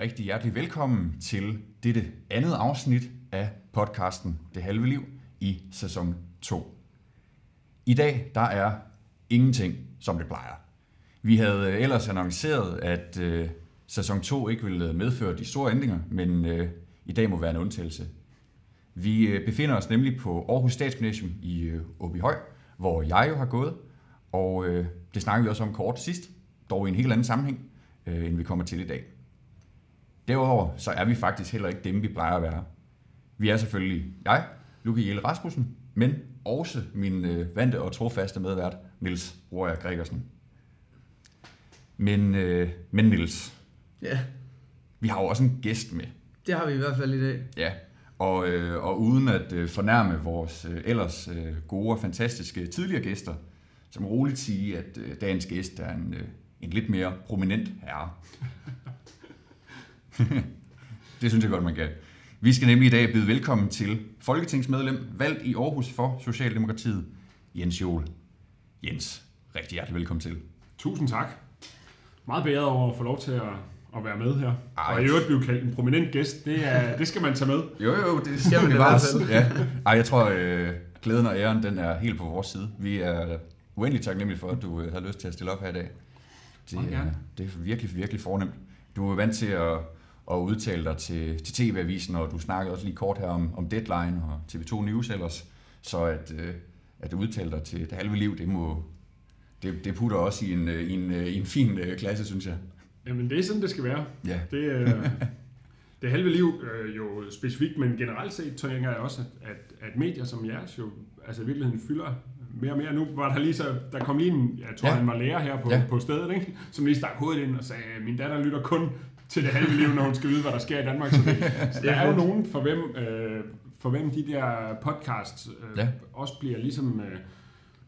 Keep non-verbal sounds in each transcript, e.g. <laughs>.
rigtig hjertelig velkommen til dette andet afsnit af podcasten Det Halve Liv i sæson 2. I dag der er ingenting, som det plejer. Vi havde øh, ellers annonceret, at øh, sæson 2 ikke ville medføre de store ændringer, men øh, i dag må være en undtagelse. Vi øh, befinder os nemlig på Aarhus Statsgymnasium i øh, Åbyhøj, hvor jeg jo har gået, og øh, det snakkede vi også om kort sidst, dog i en helt anden sammenhæng, øh, end vi kommer til i dag. Derudover så er vi faktisk heller ikke dem, vi plejer at være. Vi er selvfølgelig jeg, Lukke Jelle Rasmussen, men også min øh, vante og trofaste medvært, Nils Roer Gregersen. Men, øh, men Nils, Ja, vi har jo også en gæst med. det har vi i hvert fald i dag. Ja, og, øh, og uden at øh, fornærme vores øh, ellers øh, gode og fantastiske tidligere gæster, så må roligt sige, at øh, dagens gæst er en, øh, en lidt mere prominent herre. <laughs> det synes jeg godt, man kan. Vi skal nemlig i dag byde velkommen til folketingsmedlem, valgt i Aarhus for Socialdemokratiet, Jens Jol. Jens, rigtig hjertelig velkommen til. Tusind tak. Meget bedre over at få lov til at, at være med her. Ej. Og i øvrigt blive kaldt en prominent gæst, det, er, det skal man tage med. Jo, jo, det <laughs> skal man i hvert fald. Ja. Ej, jeg tror, øh, glæden og æren, den er helt på vores side. Vi er uendelig taknemmelige for, at du øh, har lyst til at stille op her i dag. Det, er, det er virkelig, virkelig fornemt. Du er vant til at, at udtale dig til, til TV-avisen, og du snakkede også lige kort her om, om Deadline og TV2 News ellers. Så at, øh, at udtale dig til det halve liv, det må... Det, det putter også i en, øh, i en, øh, i en fin øh, klasse, synes jeg. Jamen, det er sådan, det skal være. Ja. Det, øh, <laughs> det halve liv øh, jo specifikt, men generelt set tænker jeg også, at, at, at medier som jeres jo altså i virkeligheden fylder mere og mere. Nu var der lige så, der kom lige en, jeg tror Ja. han var lærer her på, ja. på stedet, ikke? som lige stak hovedet ind og sagde, min datter lytter kun til det halve liv, når hun skal vide, hvad der sker i Danmark. Så, det, <laughs> så der er jo nogen, for hvem, øh, for hvem de der podcasts øh, Ja. ja. også bliver ligesom, øh,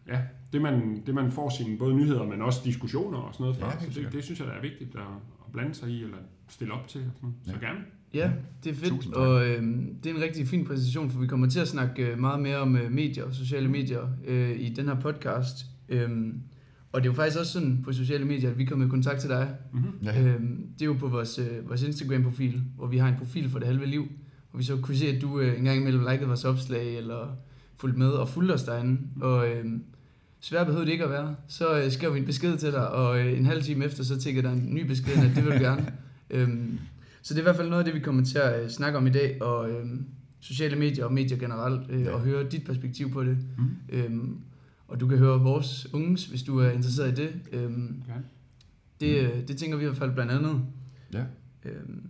ja, det man, det man får sine både nyheder, men også diskussioner og sådan noget fra. Ja, Ja, så det, det synes jeg, der er vigtigt at, at blande sig i, eller stille op til. Og sådan. noget. Så Ja. gerne. Ja, det er fedt, og øh, det er en rigtig fin præsentation, for vi kommer til at snakke øh, meget mere om øh, medier og sociale medier øh, i den her podcast. Øhm, og det er jo faktisk også sådan på sociale medier, at vi kommer i kontakt til dig. Mm-hmm. Ja. Øhm, det er jo på vores, øh, vores Instagram-profil, hvor vi har en profil for det halve liv, hvor vi så kunne se, at du øh, en gang imellem likede vores opslag, eller fulgte med og fulgte os derinde. Og øh, svært behøvede det ikke at være. Så øh, skrev vi en besked til dig, og øh, en halv time efter, så tækkede der en ny besked, ind, at det vil du gerne. <laughs> øhm, så det er i hvert fald noget af det, vi kommer til at øh, snakke om i dag, og øh, sociale medier og medier generelt, øh, Ja. og høre dit perspektiv på det. Mm. Øhm, og du kan høre vores unges, hvis du er interesseret i det. Øhm, Gerne. det, øh, det tænker vi i hvert fald blandt andet. Ja. Øhm,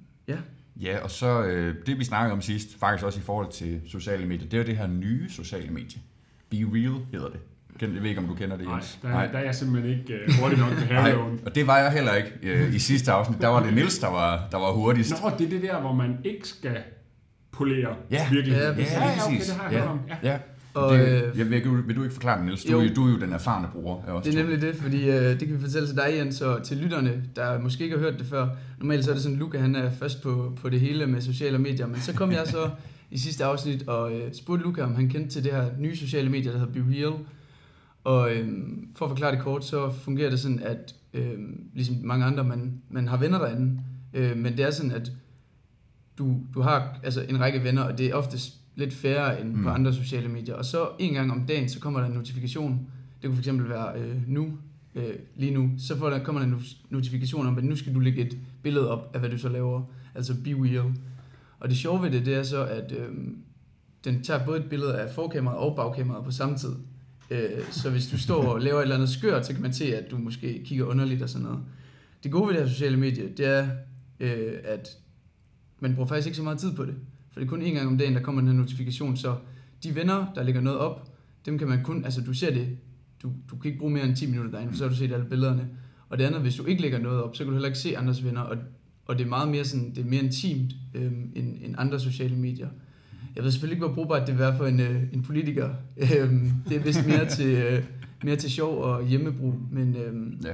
Ja, og så øh, det vi snakkede om sidst, faktisk også i forhold til sociale medier, det er det her nye sociale medie. Be Real hedder det. Jeg ved ikke, om du kender det, Nej, Jens? der, der er jeg simpelthen ikke uh, hurtig nok med <laughs> herreloven. og det var jeg heller ikke øh, i sidste afsnit. Der var det Nils, der var, der var hurtigst. Nå, det er det der, hvor man ikke skal polere Ja. virkelig. Ja, ja, ja, okay, det har jeg Ja. hørt om. Ja. Ja, og det, øh, jeg, vil, vil du ikke forklare det, Niels? Du, Jo. du er jo den erfarne bruger af os det er nemlig det, fordi øh, det kan vi fortælle til dig, Jens, og til lytterne, der måske ikke har hørt det før. Normalt så er det sådan, Luca han er først på, på det hele med sociale medier, men så kom jeg så <laughs> i sidste afsnit og øh, spurgte Luca, om han kendte til det her nye sociale medier, der hedder Be Real. Og øh, for at forklare det kort, så fungerer det sådan, at øh, ligesom mange andre, man, man har venner derinde, øh, men det er sådan, at du, du har altså en række venner, og det er oftest lidt færre end mm. på andre sociale medier. Og så en gang om dagen, så kommer der en notifikation. Det kunne fx være øh, nu, øh, lige nu. Så får der, kommer der en not- notifikation om, at nu skal du lægge et billede op af, hvad du så laver. Altså be real. Og det sjove ved det, det er så, at øh, den tager både et billede af forkameraet og bagkameraet på samme tid. Øh, så hvis du står og laver et eller andet skørt, så kan man se, at du måske kigger underligt og sådan noget. Det gode ved det her sociale medie, det er, øh, at man bruger faktisk ikke så meget tid på det. For det er kun en gang om dagen, der kommer den her notifikation, så de venner, der lægger noget op, dem kan man kun, altså du ser det, du, du kan ikke bruge mere end 10 minutter derinde, for så har du set alle billederne. Og det andet, hvis du ikke lægger noget op, så kan du heller ikke se andres venner, og, og det er meget mere sådan, det er mere intimt øhm, end, end andre sociale medier. Jeg ved selvfølgelig ikke, hvor brugbart det vil være for en, øh, en politiker. <laughs> Øhm, det er vist mere til, øh, mere til sjov og hjemmebrug, men øhm, Ja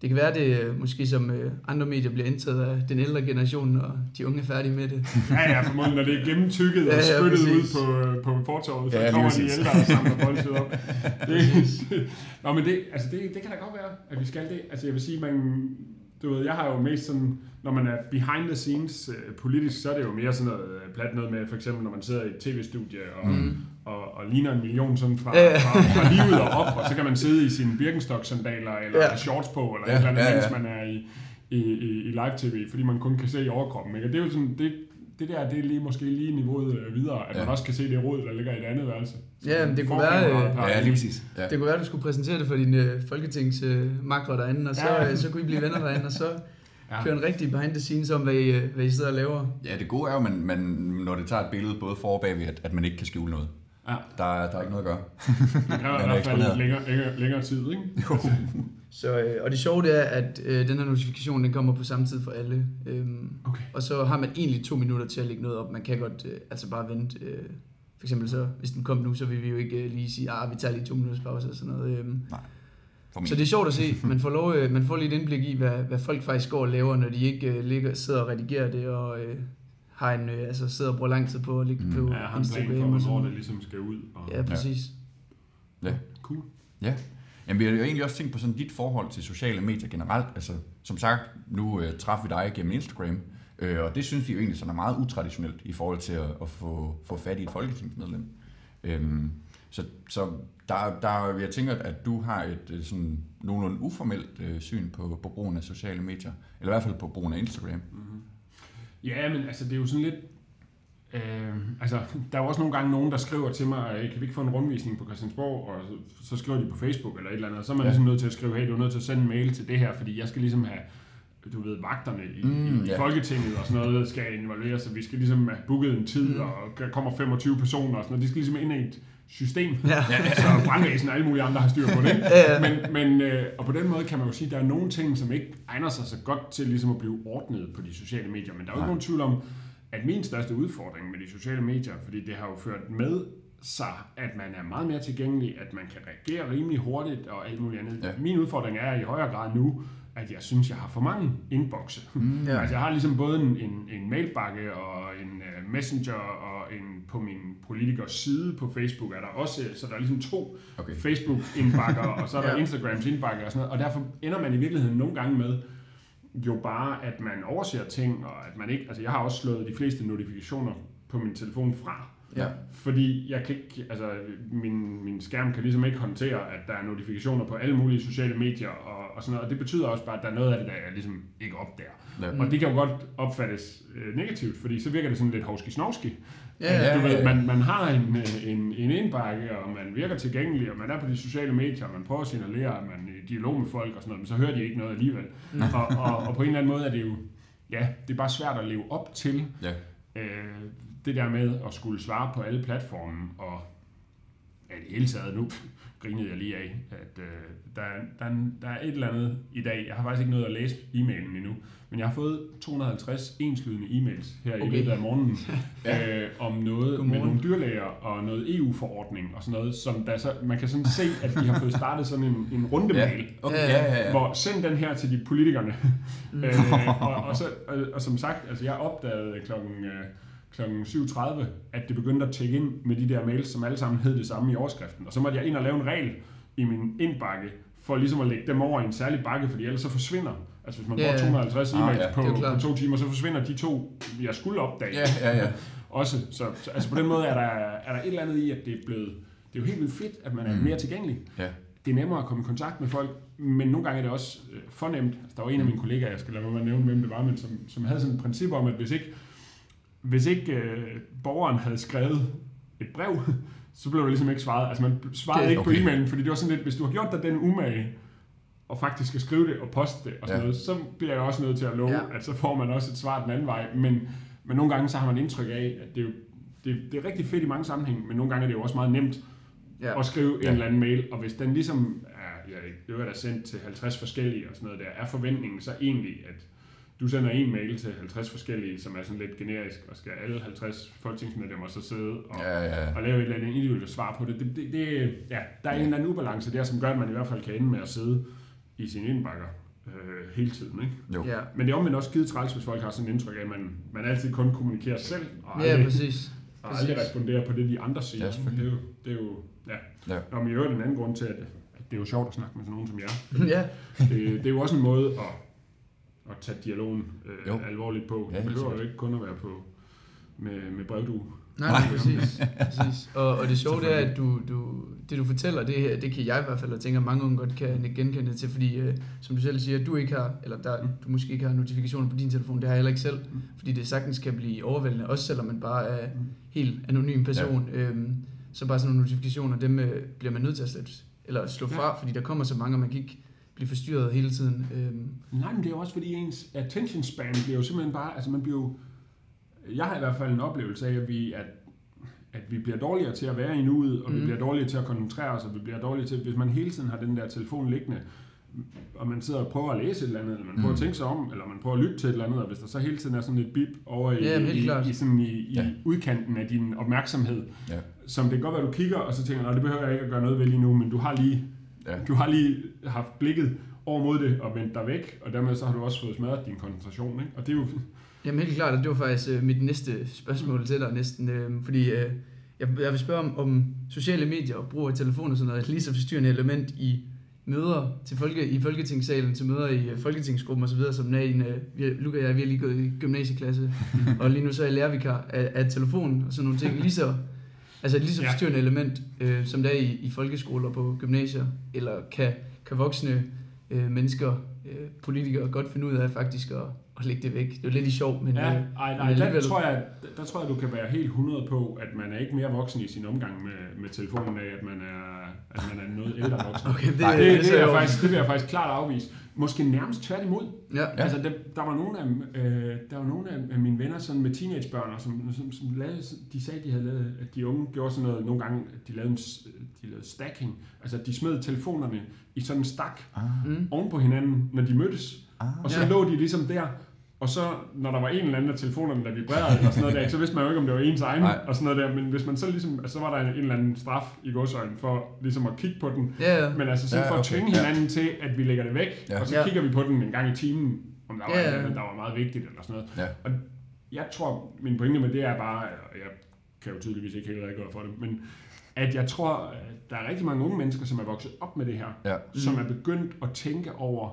det kan være, det øh, måske som øh, andre medier bliver indtaget af den ældre generation, og de unge er færdige med det. <laughs> Ja, ja, formodentlig, når det er gennemtykket Ja, og ja, spyttet ud præcis. på, øh, på fortorvet, så Ja, ja, lige kommer de ældre og samler bolsjet op. <laughs> Det, <laughs> Nå, men det, altså det, det kan da godt være, at vi skal det. Altså jeg vil sige, man, du ved, jeg har jo mest sådan, når man er behind the scenes øh, politisk, så er det jo mere sådan noget øh, plat noget med, for eksempel når man sidder i et tv-studie og, mm. og, og ligner en million sådan fra, fra, fra livet og op, og så kan man sidde i sine Birkenstock-sandaler eller Ja. shorts på, eller Ja, et eller andet, ja, ja, mens man er i, i, i, i live-tv, fordi man kun kan se overkroppen. Ikke? Og det er jo sådan, det, det der, det er lige, måske lige niveauet øh, videre, at Ja. man også kan se det råd, der ligger i et andet værelse. Ja, men det kunne være, øh, Ja, lige præcis. Ja. Det kunne være, at du skulle præsentere det for dine øh, folketingsmakre derinde, og så, Ja. øh, så kunne I blive venner derinde, og så Ja. køre en rigtig behind the scenes om, hvad I, øh, hvad I sidder og laver. ja, det gode er jo, man, man, når det tager et billede både for og bagved, at, at man ikke kan skjule noget. Ja. Der, er- der er ikke noget at gøre. Det kræver <laughs> i er hvert fald længere, længere, længere tid, ikke? Så, øh, og det sjove det er, at øh, den her notifikation, den kommer på samme tid for alle. Øhm, Okay. og så har man egentlig to minutter til at lægge noget op. Man kan godt øh, altså bare vente. Øh, for eksempel så, hvis den kom nu, så vil vi jo ikke øh, lige sige, ah, vi tager lige to minutters pause og sådan noget. Øhm, For Så det er sjovt at se. Man får, lov, <laughs> øh, man får lidt indblik i, hvad, hvad folk faktisk går og laver, når de ikke øh, ligger, sidder og redigerer det, og øh, har en, øh, altså sidder og bruger lang tid på at lægge det Mm. på Ja, jeg har en plan Instagram for, hvornår det ligesom skal ud. Og... Ja, præcis. Cool. Jamen, vi har jo egentlig også tænkt på sådan dit forhold til sociale medier generelt. Altså, som sagt, nu øh, træffer vi dig gennem Instagram, øh, og det synes vi jo egentlig sådan er meget utraditionelt i forhold til at, at få, få fat i et folketingsmedlem. Øhm, så så der, der, jeg tænker, at du har et øh, sådan nogenlunde uformelt øh, syn på, på brugen af sociale medier, eller i hvert fald på brugen af Instagram. Mm-hmm. Ja, men altså, det er jo sådan lidt... Øh, altså, der er jo også nogle gange nogen, der skriver til mig, "Øh, kan vi ikke få en rundvisning på Christiansborg? Og så, så skriver de på Facebook eller et eller andet, og så er man Ja. ligesom nødt til at skrive, hey, du er nødt til at sende en mail til det her, fordi jeg skal ligesom have du ved, vagterne i, Mm, i, i Folketinget og sådan noget skal involveres, så vi skal ligesom have booket en tid, Mm. og der kommer 25 personer og sådan noget. De skal ligesom ind i et system, Ja. <laughs> så brandvæsen og alle mulige andre har styr på det. ikke? Ja, ja. Men, men, øh, og på den måde kan man jo sige, at der er nogle ting, som ikke egner sig så godt til ligesom at blive ordnet på de sociale medier. Men der er jo ikke nogen tvivl om, at min største udfordring med de sociale medier, fordi det har jo ført med sig, at man er meget mere tilgængelig, at man kan reagere rimelig hurtigt og alt muligt andet. Ja. Min udfordring er i højere grad nu, at jeg synes, jeg har for mange inboxe. Mm, Ja. Altså, jeg har ligesom både en, en, en mailbakke og en uh, messenger og en på min politikers side på Facebook er der også, så der er ligesom to Okay. Facebook-indbakker, og så er der <laughs> ja. Instagrams indbakker og sådan noget, og derfor ender man i virkeligheden nogle gange med, jo bare, at man overser ting, og at man ikke, altså jeg har også slået de fleste notifikationer på min telefon fra, Ja. fordi jeg kan ikke, altså min, min skærm kan ligesom ikke håndtere, at der er notifikationer på alle mulige sociale medier og, og sådan noget, og det betyder også bare, at der er noget af det, der jeg ligesom ikke opdager. Ja. Og det kan jo godt opfattes øh, negativt, fordi så virker det sådan lidt hovski-snovski. Ja. Du ved, man, man har en, en, en indbakke, og man virker tilgængelig, og man er på de sociale medier, og man prøver at signalere, at man er i dialog med folk og sådan noget, men så hører de ikke noget alligevel. Mm. Og, og, og på en eller anden måde er det jo, ja, det er bare svært at leve op til Ja. øh, det der med at skulle svare på alle platforme, og ja, i det hele taget nu grinede jeg lige af, at øh, der, er- der, er der er et eller andet i dag. Jeg har faktisk ikke nået at læse e-mailen endnu, men jeg har fået 250 enslydende e-mails her okay. I løbet af morgenen <laughs> øh, om noget Godmorgen. med nogle dyrlæger og noget EU-forordning og sådan noget, som der så, man kan sådan se, at de har fået startet sådan en, en rundemail, Okay, Ja, ja, ja, ja. hvor send den her til de politikerne. <laughs> Øh, og, og, så, og, og som sagt, altså jeg opdagede klokken, øh, klokken 7.30, at det begyndte at tjekke ind med de der mails, som alle sammen hed det samme i overskriften. Og så måtte jeg ind og lave en regel i min indbakke, for ligesom at lægge dem over i en særlig bakke, fordi ellers så forsvinder. Altså hvis man bruger ja. 250 Ah, e-mails ja. på, på to timer, så forsvinder de to, jeg skulle opdage. Ja, ja, ja. Også, så, så altså på den måde er der, er der et eller andet i, at det er blevet, det er jo helt vildt fedt, at man er Mm. mere tilgængelig. Ja. Det er nemmere at komme i kontakt med folk, men nogle gange er det også øh, fornemt. Altså, der var en af mine kollegaer, jeg skal lade at nævne, hvem det var, men som, som havde sådan et princip om, at hvis ikke, hvis ikke øh, borgeren havde skrevet et brev, så blev der ligesom ikke svaret. Altså man svarede Okay. ikke på e-mailen, fordi det var sådan lidt, hvis du har gjort dig den umage, og faktisk skal skrive det og poste det og sådan Ja. noget, så bliver jeg også nødt til at love, Ja. at så får man også et svar den anden vej. Men, men nogle gange så har man indtryk af, at det er, jo, det, det er rigtig fedt i mange sammenhænge, men nogle gange er det jo også meget nemt Ja. at skrive en Ja. eller anden mail, og hvis den ligesom er, ja, det er sendt til 50 forskellige og sådan noget der, er forventningen så egentlig, at du sender en mail til 50 forskellige, som er sådan lidt generisk, og skal alle 50 folketingsmedlemmer så sidde og, Ja, ja, ja. og lave et eller andet individuelt svar på det. det, det, det ja, der er en eller anden ubalance der, som gør, at man i hvert fald kan ende med at sidde i sine indbakker øh, hele tiden. Ikke? Jo. Ja. Men det er omvendt også skide træls, hvis folk har sådan et indtryk af, at man, man altid kun kommunikerer selv, og ja, aldrig, præcis. <laughs> og aldrig responderer på det, de andre siger. Ja, det, er jo, det er jo, ja. Ja. Nå, men i øvrigt en anden grund til, at, at det er jo sjovt at snakke med sådan nogen som jer. <laughs> Ja, Det, det er jo også en måde at at tage dialogen Jo. øh, alvorligt på. Ja, Ja, det behøver jo ikke kun at være på med, med brevdue. Nej, nej, præcis. præcis. Og, og det sjove det er, at du, du, det du fortæller, det, her, det kan jeg i hvert fald, og tænker, at mange unge godt kan genkende det til, fordi øh, som du selv siger, du ikke har, eller der, du måske ikke har notifikationer på din telefon, det har jeg heller ikke selv, Mm. fordi det sagtens kan blive overvældende, også selvom man bare er Mm. helt anonym person. Ja. Øhm, så bare sådan nogle notifikationer, dem øh, bliver man nødt til at slette, eller slå Ja. fra, fordi der kommer så mange, og man kan ikke blive forstyrret hele tiden. Øhm, Nej, men det er jo også fordi ens attention span bliver jo simpelthen bare, altså man bliver jo, jeg har i hvert fald en oplevelse af, at vi, at, at vi bliver dårligere til at være i nuet, og mm. vi bliver dårligere til at koncentrere os, og vi bliver dårligere til, hvis man hele tiden har den der telefon liggende, og man sidder og prøver at læse et eller andet, eller man prøver Mm. at tænke sig om, eller man prøver at lytte til et eller andet, og hvis der så hele tiden er sådan et bip over i, Ja, i, klart. i, sådan i, i Ja. udkanten af din opmærksomhed, Ja. som det kan godt være, du kigger, og så tænker, nej, det behøver jeg ikke at gøre noget ved lige nu, men du har lige Ja. du har lige haft blikket over mod det og vendt dig væk, og dermed så har du også fået smadret din koncentration. Ikke? Og det er jo... Jamen helt klart, og det var faktisk øh, mit næste spørgsmål til dig næsten, øh, fordi øh, jeg, jeg vil spørge om, om sociale medier og brug af telefon og sådan noget er et lige så forstyrrende element i møder til folke, i Folketingssalen, til møder i øh, Folketingsgruppen osv., som den er i en, øh, vi, Luca og jeg, vi har lige gået i gymnasieklasse, <laughs> og lige nu så er jeg lærervikar af, af telefonen og sådan nogle ting, lige så, altså et lige så Ja. forstyrrende element, øh, som det er i, i folkeskoler på gymnasier, eller kan, kan voksne øh, mennesker, øh, politikere godt finde ud af faktisk at, at lægge det væk. Det er jo lidt i sjov, men... Ja, øh, ej, men nej, der alligevel- tror, jeg, der tror jeg, du kan være helt 100 på, at man er ikke mere voksen i sin omgang med, med telefonen af, at man er, at man er noget ældre voksen. <laughs> Okay, det, Nej, det, det, så det, er jeg faktisk, det vil jeg faktisk klart afvise. Måske nærmest tværtimod. Ja, Ja. Altså, der, der var nogle af, øh, der var nogle af, mine venner sådan med teenagebørn, og som, som, som lavede, de sagde, de havde lavet, at de unge gjorde sådan noget, nogle gange, at de lavede, en, de lavede stacking, altså de smed telefonerne i sådan en stak Ah, mm. oven på hinanden, når de mødtes, ah. og så ja. lå de ligesom der, og så, når der var en eller anden af telefonerne, der vibrerede, eller sådan noget der, <laughs> så vidste man jo ikke, om det var ens egen, Nej. og sådan noget der, men hvis man så ligesom, altså, så var der en, en eller anden straf i godsøjne for ligesom at kigge på den, ja, ja. men altså sådan Ja, for at tvinge ja. hinanden til, at vi lægger det væk, Ja. og så Ja. kigger vi på den en gang i timen, om der var Ja, ja, ja. ja. andet, der var meget vigtigt eller sådan noget. Ja. Og jeg tror, min pointe med det er bare, og jeg kan jo tydeligvis ikke helt redegøre for det, men at jeg tror, at der er rigtig mange unge mennesker, som er vokset op med det her, Ja. som Mm. er begyndt at tænke over,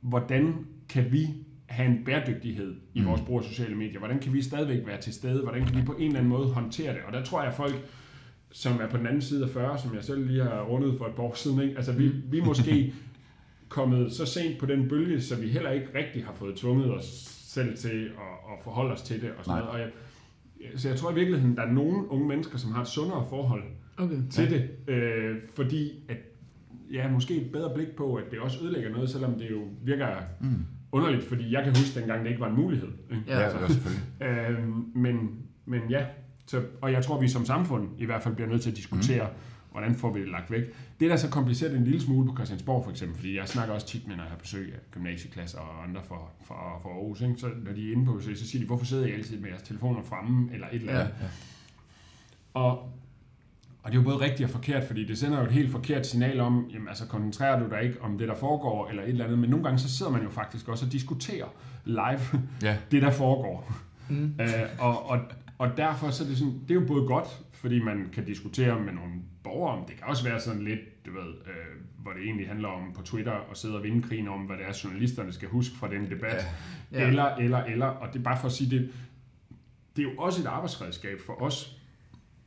hvordan kan vi have en bæredygtighed i Mm. vores brug af sociale medier? Hvordan kan vi stadigvæk være til stede? Hvordan kan vi på en eller anden måde håndtere det? Og der tror jeg, at folk, som er på den anden side af 40, som jeg selv lige har rundet for et par år siden, ikke? altså vi, Mm. vi er måske <laughs> kommet så sent på den bølge, så vi heller ikke rigtig har fået tvunget os selv til at, at forholde os til det. Og sådan Nej. noget. Og jeg, så jeg tror i virkeligheden, der er nogle unge mennesker, som har et sundere forhold Okay. til ja. det, øh, fordi at, ja, måske et bedre blik på, at det også ødelægger noget, selvom det jo virker Mm. Underligt, fordi jeg kan huske dengang, det ikke var en mulighed. Ikke? Ja. Ja, ja, selvfølgelig. <laughs> Øh, men, men ja, så, og jeg tror, vi som samfund i hvert fald bliver nødt til at diskutere, mm. hvordan får vi det lagt væk. Det er da så kompliceret en lille smule på Christiansborg for eksempel, fordi jeg snakker også tit med, når jeg har besøg af gymnasieklasser og andre fra, fra, fra Aarhus, ikke? så når de er inde på besøg, så siger de, hvorfor sidder I altid med jeres telefoner fremme, eller et eller Ja, andet. ja. Og, og det er jo både rigtigt og forkert, fordi det sender jo et helt forkert signal om, jamen altså koncentrerer du dig ikke om det, der foregår, eller et eller andet, men nogle gange så sidder man jo faktisk også og diskuterer live <laughs> Ja. det, der foregår. Mm. <laughs> Øh, og, og, og derfor så er det sådan, det er jo både godt, fordi man kan diskutere med nogle borgere om, det kan også være sådan lidt, du ved, øh, hvor det egentlig handler om på Twitter at sidde og vinde krigen om, hvad det er, journalisterne skal huske fra den debat. Ja. Ja. Eller, eller, eller, og det er bare for at sige, det, det er jo også et arbejdsredskab for os,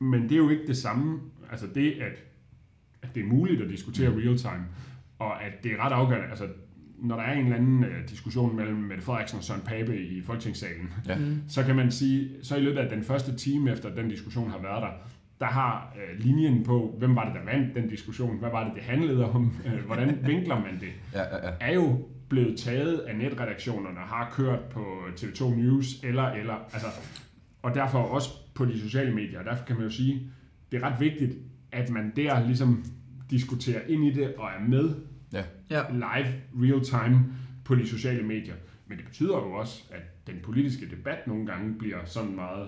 men det er jo ikke det samme, altså det, at, at det er muligt at diskutere real time, og at det er ret afgørende, altså når der er en eller anden øh, diskussion mellem Mette Frederiksen og Søren Pape i Folketingssalen, Ja. Mm. så kan man sige, så i løbet af den første time efter den diskussion har været der, der har øh, linjen på, hvem var det, der vandt den diskussion, hvad var det, det handlede om, <laughs> øh, hvordan vinkler man det, Ja, ja, ja. er jo blevet taget af netredaktionerne og har kørt på TV2 News eller, eller, altså, og derfor også på de sociale medier. Og derfor kan man jo sige, det er ret vigtigt, at man der ligesom diskuterer ind i det og er med Ja. live, real time på de sociale medier. Men det betyder jo også, at den politiske debat nogle gange bliver sådan meget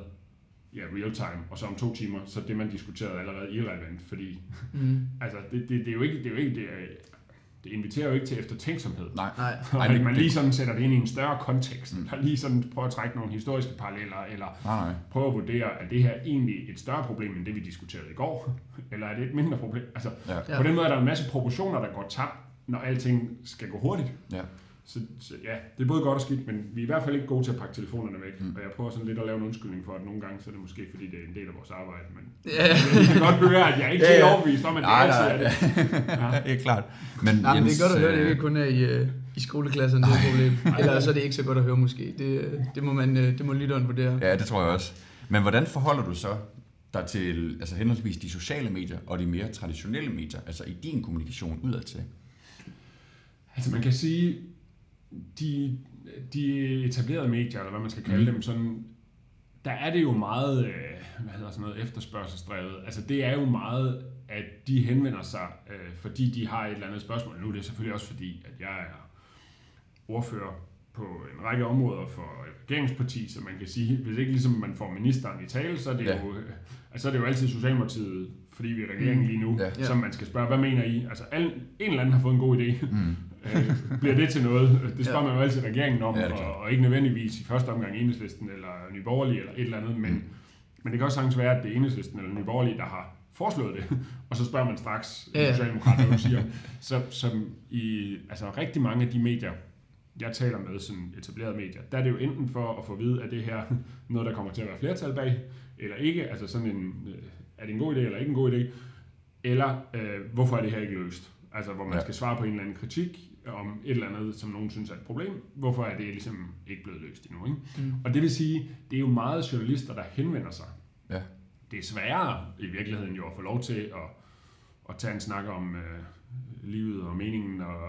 ja, real time, og så om to timer, så er det, man diskuterede allerede irrelevant, fordi Mm. <laughs> altså, det, det, det, er jo ikke, det er jo ikke, det, er, det inviterer jo ikke til eftertænksomhed. Nej. Nej. Og <laughs> Nej, det- man lige sådan sætter det ind i en større kontekst, Mm. eller lige sådan prøver at trække nogle historiske paralleller, eller Nej, nej. prøve at vurdere, er det her egentlig et større problem, end det vi diskuterede i går, <laughs> eller er det et mindre problem? Altså, ja. på den måde er der en masse proportioner, der går tabt, når alting skal gå hurtigt. Ja. Så, så ja, det er både godt og skidt, men vi er i hvert fald ikke gode til at pakke telefonerne væk. Mm. Og jeg prøver sådan lidt at lave en undskyldning for, at nogle gange så er det måske fordi, det er en del af vores arbejde. Men Ja. <laughs> jeg kan godt høre, at jeg er ikke Ja, helt overbevist om, at det Nej, altid nej, er det. <laughs> ja. det er klart. Men, Nej, men det er godt at høre, at det øh, ikke kun er i, øh, i skoleklasserne, det er et problem. Eller så er det ikke så godt at høre måske. Det, øh, det må, man, det må lytteren vurdere. Ja, det tror jeg også. Men hvordan forholder du så dig til altså henholdsvis de sociale medier og de mere traditionelle medier, altså i din kommunikation udadtil? Altså man kan sige, de, de etablerede medier, eller hvad man skal kalde Mm. dem, sådan, der er det jo meget, øh, hvad hedder sådan noget, efterspørgselsdrevet. Altså det er jo meget, at de henvender sig, øh, fordi de har et eller andet spørgsmål. Nu er det selvfølgelig også fordi, at jeg er ordfører på en række områder for et regeringsparti, så man kan sige, hvis ikke ligesom man får ministeren i tale, så er det, Ja. jo, altså, så er det jo altid Socialdemokratiet, fordi vi er regeringen lige nu, Ja. som man skal spørge, hvad mener I? Altså alle, en eller anden har fået en god idé. Mm. <laughs> Øh, bliver det til noget? Det spørger Ja. man jo altid regeringen om, Ja, og, og ikke nødvendigvis i første omgang enhedslisten eller Nye Borgerlige eller et eller andet, men, Mm. men det kan også sagtens være, at det er enhedslisten eller Nye Borgerlige, der har foreslået det, <laughs> og så spørger man straks Ja. Socialdemokraterne, hvad siger. <laughs> Så som i altså rigtig mange af de medier, jeg taler med, sådan etablerede medier, der er det jo enten for at få at vide, at det her <laughs> noget, der kommer til at være flertal bag, eller ikke, altså sådan en, øh, er det en god idé eller ikke en god idé, eller øh, hvorfor er det her ikke løst? Altså hvor man ja. skal svare på en eller anden kritik om et eller andet, som nogen synes er et problem. Hvorfor er det ligesom ikke blevet løst endnu? Ikke? Mm. Og det vil sige, det er jo meget journalister, der henvender sig. Ja. Det er sværere i virkeligheden jo at få lov til at, at tage en snak om øh, livet og meningen og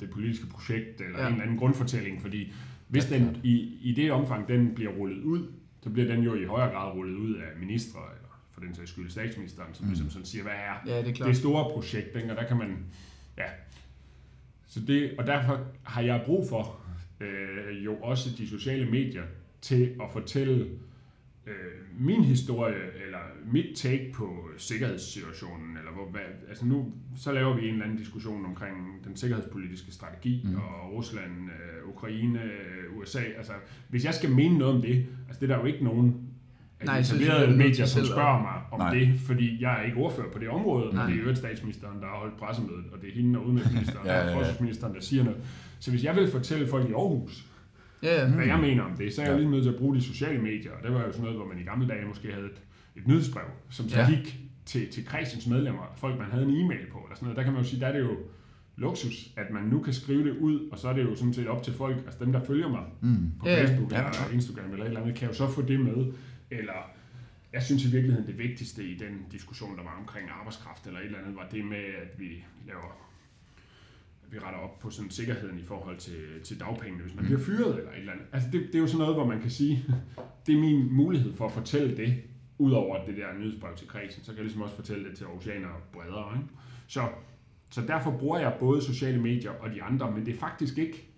det politiske projekt, eller Ja. en eller anden grundfortælling, fordi hvis Ja, den i, i det omfang, den bliver rullet ud, så bliver den jo i højere grad rullet ud af ministre, eller for den sags skyld statsministeren, som Mm. mm. ligesom sådan siger, hvad er Ja, det er klart. det store projekt, ikke? og der kan man, ja. Så det, og derfor har jeg brug for øh, jo også de sociale medier til at fortælle øh, min historie, eller mit take på sikkerhedssituationen, eller hvor, hvad, altså nu, så laver vi en eller anden diskussion omkring den sikkerhedspolitiske strategi, Mm. og Rusland, øh, Ukraine, øh, USA, altså hvis jeg skal mene noget om det, altså det er der jo ikke nogen Nej, etablerede er medier, som spørger mig om Nej. det, fordi jeg er ikke ordfører på det område, Nej. og det er jo statsministeren, der har holdt pressemødet, og det er hende og udenrigsministeren <laughs> Ja, ja, og ja. forsvarsministeren, der siger noget. Så hvis jeg vil fortælle folk i Aarhus, Ja, ja. hvad jeg mener om det, så er jeg Ja. jo lige nødt til at bruge de sociale medier, og det var jo sådan noget, hvor man i gamle dage måske havde et, et nyhedsbrev, som så Ja. gik til, til kredsens medlemmer, folk man havde en e-mail på, eller sådan noget. Der kan man jo sige, der er det jo luksus, at man nu kan skrive det ud, og så er det jo sådan set op til folk, altså dem, der følger mig Mm. på Ja, ja. Facebook Ja, eller. Instagram eller et eller andet, kan jo så få det med, eller jeg synes i virkeligheden, det vigtigste i den diskussion, der var omkring arbejdskraft eller et eller andet, var det med, at vi laver vi retter op på sådan sikkerheden i forhold til, til dagpengene, hvis man Mm. bliver fyret eller et eller andet. Altså det, det er jo sådan noget, hvor man kan sige, <laughs> det er min mulighed for at fortælle det, ud over det der nyhedsbrev til kredsen, så kan jeg ligesom også fortælle det til oceaner bredere. Ikke? Så, så derfor bruger jeg både sociale medier og de andre, men det er faktisk ikke,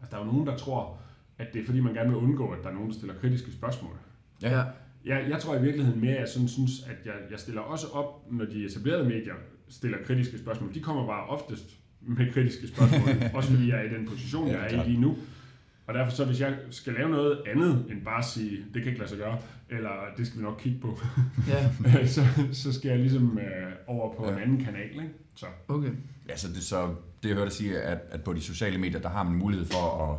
altså der er jo nogen, der tror, at det er fordi, man gerne vil undgå, at der er nogen, der stiller kritiske spørgsmål. Ja. ja. Jeg, jeg tror i virkeligheden mere, at jeg sådan synes, at jeg, jeg stiller også op, når de etablerede medier stiller kritiske spørgsmål. De kommer bare oftest med kritiske spørgsmål, <laughs> også fordi jeg er i den position, Ja, jeg er i lige nu. Og derfor så, hvis jeg skal lave noget andet, end bare at sige, det kan ikke lade sig gøre, eller det skal vi nok kigge på, ja. <laughs> så, så skal jeg ligesom øh, over på Ja. en anden kanal. Ikke? Så. Okay. Ja, så det, så det jeg hørte dig sige, at, at på de sociale medier, der har man mulighed for at,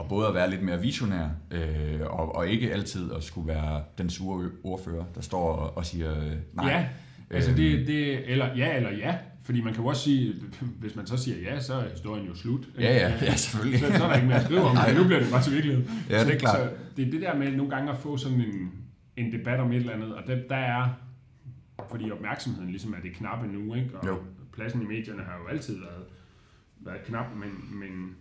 at både at være lidt mere visionær, øh, og, og ikke altid at skulle være den sure ordfører, der står og, og siger øh, nej. Ja, altså Øhm. det, det, eller ja eller ja, fordi man kan jo også sige, <laughs> hvis man så siger ja, så er historien jo slut. Ja, ja, ja, selvfølgelig. Så, så er der ikke mere at skrive om, <laughs> men nu bliver det bare til virkelighed. Ja, det er så, klart. Så det er det der med nogle gange at få sådan en, en debat om et eller andet, og der, der er, fordi opmærksomheden ligesom er det knappe nu, ikke? og Jo. pladsen i medierne har jo altid været, været knap, men, men,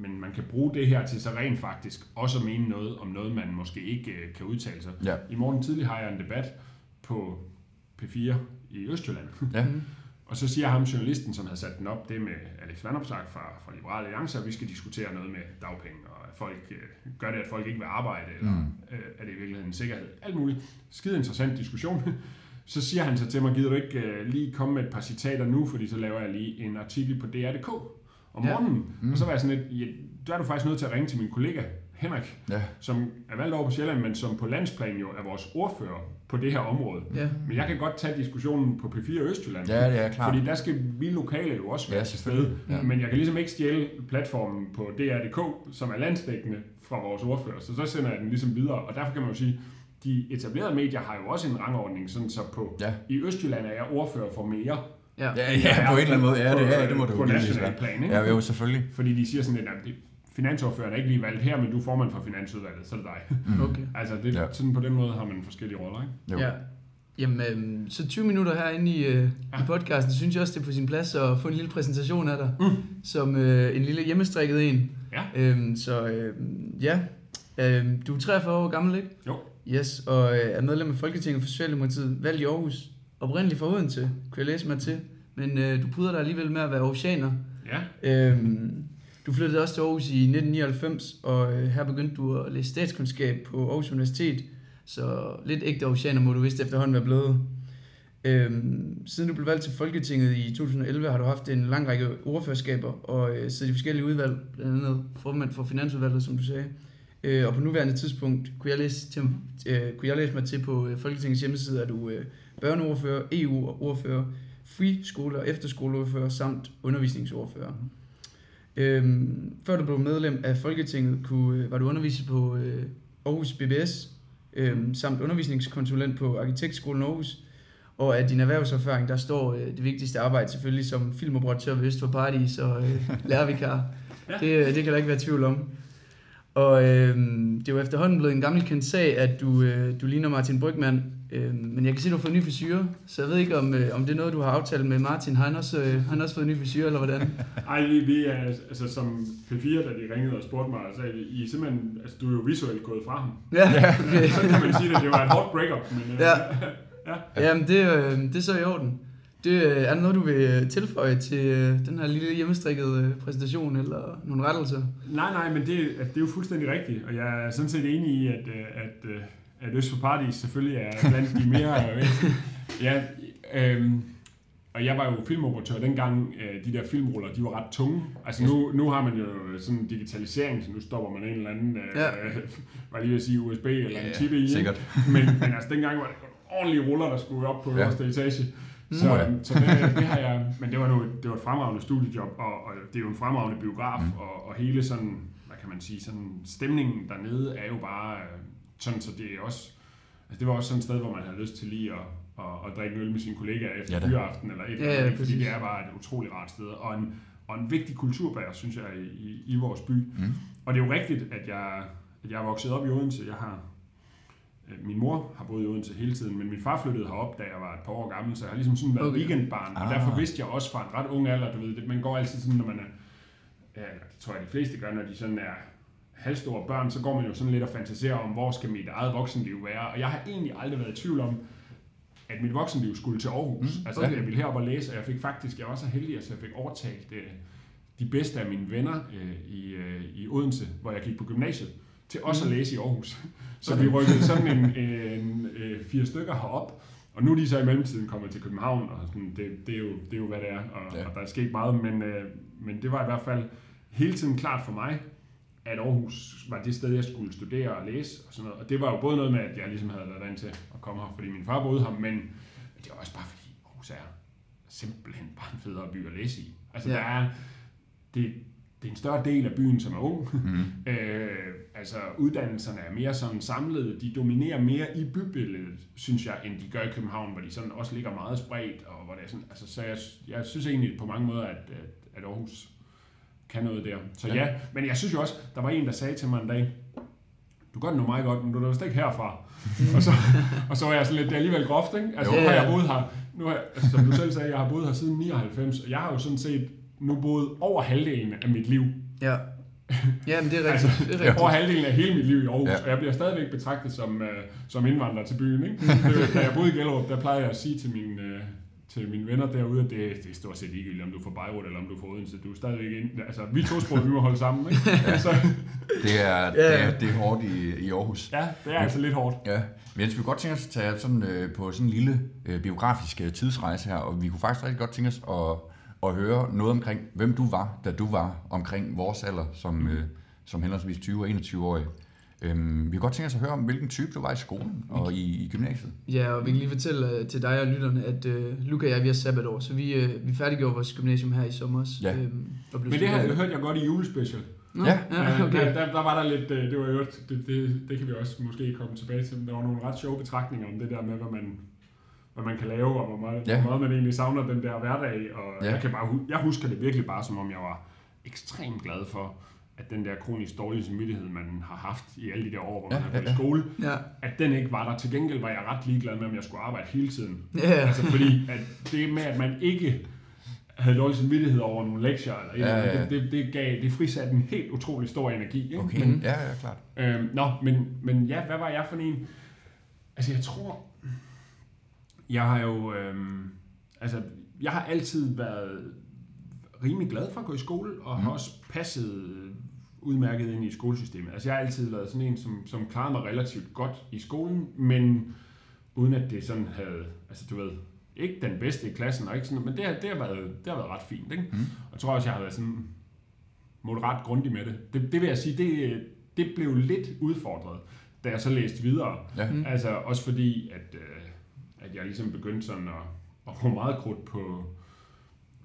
men man kan bruge det her til så rent faktisk også at mene noget om noget, man måske ikke øh, kan udtale sig. Ja. I morgen tidlig har jeg en debat på P4 i Østjylland. Ja. <laughs> Og så siger ham journalisten, som havde sat den op, det med Alex Vandopslag fra, fra Liberale Alliance, at vi skal diskutere noget med dagpenge, og at folk, øh, gør det, at folk ikke vil arbejde, eller mm. øh, er det i virkeligheden en sikkerhed? Alt muligt. Skide interessant diskussion. <laughs> Så siger han så til mig, gider du ikke øh, lige komme med et par citater nu, fordi så laver jeg lige en artikel på DR.dk om Ja. morgenen. Mm. Mm. Og så var jeg sådan lidt, ja, der er du faktisk nødt til at ringe til min kollega Henrik, Ja. som er valgt over på Sjælland, men som på landsplan jo er vores ordfører på det her område. Ja. Men jeg kan godt tage diskussionen på P4 Østjylland. Ja, det er klart. Fordi der skal vi lokale jo også være Ja, til stede. Ja. Men jeg kan ligesom ikke stjæle platformen på DR.dk, som er landsdækkende fra vores ordfører. Så så sender jeg den ligesom videre. Og derfor kan man jo sige, de etablerede medier har jo også en rangordning, sådan så på, Ja. i Østjylland er jeg ordfører for mere. Ja. Ja, ja, på en eller anden måde. Ja, det, ja, det må du På jo givetvis national plan, ikke? Ja, jo, selvfølgelig. Fordi de siger sådan lidt, at det, finansordføreren er ikke lige valgt her, men du er formand for finansudvalget, så er det dig. <laughs> Okay. altså, det, Ja. ja. sådan på den måde har man forskellige roller, ikke? Jo. Ja. Jamen, øhm, så 20 minutter herinde i, øh, i podcasten, synes jeg også, det er på sin plads at få en lille præsentation af dig, Mm. som øh, en lille hjemmestrikket en. Ja. Øhm, så øh, ja, øhm, du er 43 år gammel, ikke? Jo. Yes, og øh, er medlem af Folketinget for Socialdemokratiet, valgt i Aarhus, oprindeligt fra Odense, kunne jeg læse mig til, men øh, du bryder dig alligevel med at være aarhusianer. Ja. Øhm, du flyttede også til Aarhus i 1999, og øh, her begyndte du at læse statskundskab på Aarhus Universitet, så lidt ægte aarhusianer må du vist efterhånden være blevet. Øhm, siden du blev valgt til Folketinget i 2011, har du haft en lang række ordførerskaber og øh, siddet i forskellige udvalg, blandt andet formand for Finansudvalget, som du sagde. Øh, og på nuværende tidspunkt kunne jeg læse, til, øh, kunne jeg læse mig til på øh, Folketingets hjemmeside, at du øh, børneordfører, EU-ordfører, friskole- og efterskoleordfører samt undervisningsordfører. Øhm, før du blev medlem af Folketinget, kunne, øh, var du underviser på øh, Aarhus BBS, øhm, samt undervisningskonsulent på Arkitektskolen Aarhus. Og af din erhvervserfaring, der står øh, det vigtigste arbejde selvfølgelig som filmoperatør ved Øst for Paradis og øh, lærervikar. Ja. det, øh, det kan der ikke være tvivl om. Og øh, det er jo efterhånden blevet en gammel kendt sag, at du, øh, du ligner Martin Brygman. Øh, men jeg kan se, at du har fået ny frisyr, så jeg ved ikke, om, øh, om det er noget, du har aftalt med Martin. Har han også, øh, har han også fået ny frisyr, eller hvordan? <laughs> Ej, vi, vi er, altså som P4, da de ringede og spurgte mig, sagde de, I er simpelthen, altså du er jo visuelt gået fra ham. Ja, <laughs> <laughs> okay. Så kan man sige, at det var et hårdt breakup, men øh, Ja. Jamen, det, øh, det er så i orden. Det, øh, er der noget, du vil tilføje til øh, den her lille hjemmestrikkede øh, præsentation, eller nogle rettelser? Nej, nej, men det, at det er jo fuldstændig rigtigt, og jeg er sådan set enig i, at, øh, at, øh, at Øst for Paradis selvfølgelig er blandt de mere... <laughs> ja, øhm, og jeg var jo filmoperatør dengang, øh, de der filmruller, de var ret tunge. Altså nu, nu har man jo sådan digitalisering, så nu stopper man en eller anden, øh, Ja. <laughs> var lige at sige USB eller Ja, en chip i. ikke? sikkert. <laughs> Men, men altså dengang var det ordentlige ruller, der skulle op på Ja. øverste etage. Mm. Så, Ja. så det, det har jeg, men det var, nu, det var et fremragende studiejob, og, og det er jo en fremragende biograf, Mm. mm. og, og hele sådan, hvad kan man sige, sådan stemningen dernede er jo bare øh, sådan, så det er også, altså det var også sådan et sted, hvor man havde lyst til lige at, at, at drikke øl med sine kollegaer efter Ja, ja, fyraften eller et Ja, eller ja, andet, fordi præcis. det er bare et utroligt rart sted, og en, og en vigtig kulturbærer, synes jeg, i, i, i vores by. Mm. Og det er jo rigtigt, at jeg, at jeg er vokset op i Odense. Jeg har, øh, min mor har boet i Odense hele tiden, men min far flyttede herop, da jeg var et par år gammel, så jeg har ligesom sådan været Okay. weekendbarn, og Ah. derfor vidste jeg også fra en ret ung alder, du ved, det, man går altid sådan, når man er, ja, det tror jeg de fleste gør, når de sådan er halvstore børn, så går man jo sådan lidt og fantaserer om, hvor skal mit eget voksenliv være, og jeg har egentlig aldrig været i tvivl om, at mit voksenliv skulle til Aarhus. Mm, Mm, altså, okay. okay. jeg ville herop og læse, og jeg fik faktisk, jeg var så heldig, at jeg fik overtalt øh, de bedste af mine venner øh, i, øh, i Odense, hvor jeg gik på gymnasiet, til også at læse i Aarhus. <laughs> Så vi rykkede sådan en, <laughs> en øh, fire stykker herop, og nu er de så i mellemtiden kommet til København, og sådan, det, det, er jo, det er jo, hvad det er, og, ja. og der er sket meget, men, øh, men det var i hvert fald hele tiden klart for mig, at Aarhus var det sted, jeg skulle studere og læse og sådan noget. Og det var jo både noget med, at jeg ligesom havde været vant til at komme her, fordi min far boede her, men det var også bare fordi Aarhus er simpelthen bare en federe by at læse i. Altså Ja. der er, det, det er en større del af byen, som er ung. Mm. <laughs> Øh, altså uddannelserne er mere sådan samlede, de dominerer mere i bybilledet, synes jeg, end de gør i København, hvor de sådan også ligger meget spredt, og hvor det er sådan, altså så jeg, jeg synes egentlig på mange måder, at, at, at Aarhus kan noget der. Så Ja. ja. men jeg synes jo også, der var en, der sagde til mig en dag, du gør det nu meget godt, men du er vist ikke herfra. og, så, og så var jeg sådan lidt, det er alligevel groft, ikke? Altså, Jo. nu har jeg boet her, nu har, altså, som du selv sagde, jeg har boet her siden 99, og jeg har jo sådan set nu boet over halvdelen af mit liv. Ja. Ja, men det er rigtigt. Det er rigtigt. Over halvdelen af hele mit liv i Aarhus, Ja. og jeg bliver stadigvæk betragtet som, uh, som indvandrer til byen. Ikke? Det, da jeg boede i Gellerup, der plejede jeg at sige til mine, uh, til mine venner derude, at det, det er stort set ligegyldigt, om du er fra Beirut eller om du fra Odense. Du er stadigvæk ind, altså, vi to sprog, vi må holde sammen. Ikke? <laughs> Så, Det, er, det, er, det er hårdt i, i Aarhus. ja, det er altså lidt hårdt. Ja, men Jens, vi kunne godt tænke os at tage sådan, øh, på sådan en lille øh, biografisk øh, tidsrejse her, og vi kunne faktisk rigtig godt tænke os at, at høre noget omkring, hvem du var, da du var omkring vores alder som, øh, som henholdsvis 20 og 21-årig. Øhm, vi kan godt tænke os at høre om, hvilken type du var i skolen og i, i gymnasiet. Ja, og vi kan lige fortælle uh, til dig og lytterne, at uh, Luca og jeg, vi har sabbatår, så vi, uh, vi færdiggjorde vores gymnasium her i sommer. Ja. Øhm, og blev Men det her studenter. hørte jeg godt i julespecial. Nå, Ja. ja, okay. Der, der, der var der lidt, det var jo, det, det, det kan vi også måske komme tilbage til, men der var nogle ret sjove betragtninger om det der med, hvad man, hvad man kan lave, og hvor meget, Ja. hvor meget man egentlig savner den der hverdag. Og Ja. jeg, kan bare, jeg husker det virkelig bare, som om jeg var ekstremt glad for, at den der kronisk dårlige samvittighed, man har haft i alle de der år, hvor man Ja, har gået ja. i skole, Ja, at den ikke var der. Til gengæld var jeg ret ligeglad med, om jeg skulle arbejde hele tiden. ja, Altså fordi at det med, at man ikke havde dårlig samvittighed over nogle lektier, eller et Ja, eller andet, ja, ja. Det, det, det, gav, det frisatte en helt utrolig stor energi. Ikke? Okay, Mhm. ja, ja, klart. Øhm, nå, men, men ja, hvad var jeg for en? Altså, jeg tror... Jeg har jo... Øhm, altså, jeg har altid været rimelig glad for at gå i skole, og Mm. har også passet udmærket ind i skolesystemet. Altså, jeg har altid været sådan en, som, som klarede mig relativt godt i skolen, men uden at det sådan havde... Altså, du ved, ikke den bedste i klassen, og ikke sådan, men det har, det har, været, det har været ret fint, ikke? Mm. Og jeg tror også, jeg har været sådan moderat grundig med det. Det, det vil jeg sige, det, det blev lidt udfordret, da jeg så læste videre. Ja. Mm. Altså også fordi, at, øh, at jeg ligesom begyndte sådan at, at bruge meget krudt på,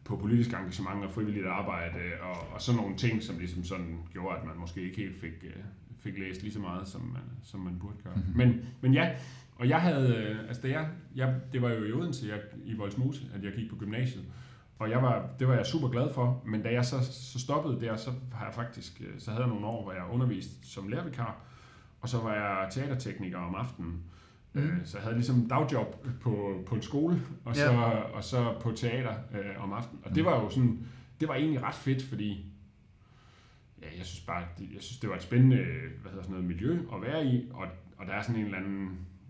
på politisk engagement og frivilligt arbejde og, og sådan nogle ting, som ligesom sådan gjorde, at man måske ikke helt fik, øh, fik læst lige så meget, som man, som man burde gøre. Mhm. Mm-hmm. Men, men ja, og jeg havde, øh, altså da jeg, jeg, det var jo i Odense, jeg, i Voldsmose, at jeg gik på gymnasiet, og jeg var, det var jeg super glad for, men da jeg så, så stoppede der, så har jeg faktisk, øh, så havde jeg nogle år, hvor jeg underviste som lærervikar, og så var jeg teatertekniker om aftenen. Mm. Mm. Så jeg havde ligesom dagjob på, på en skole, og så, Ja. og så på teater øh, om aftenen. Og det var jo sådan, det var egentlig ret fedt, fordi ja, jeg synes bare, det, jeg synes, det var et spændende hvad hedder sådan noget, miljø at være i, og, og der er sådan en eller anden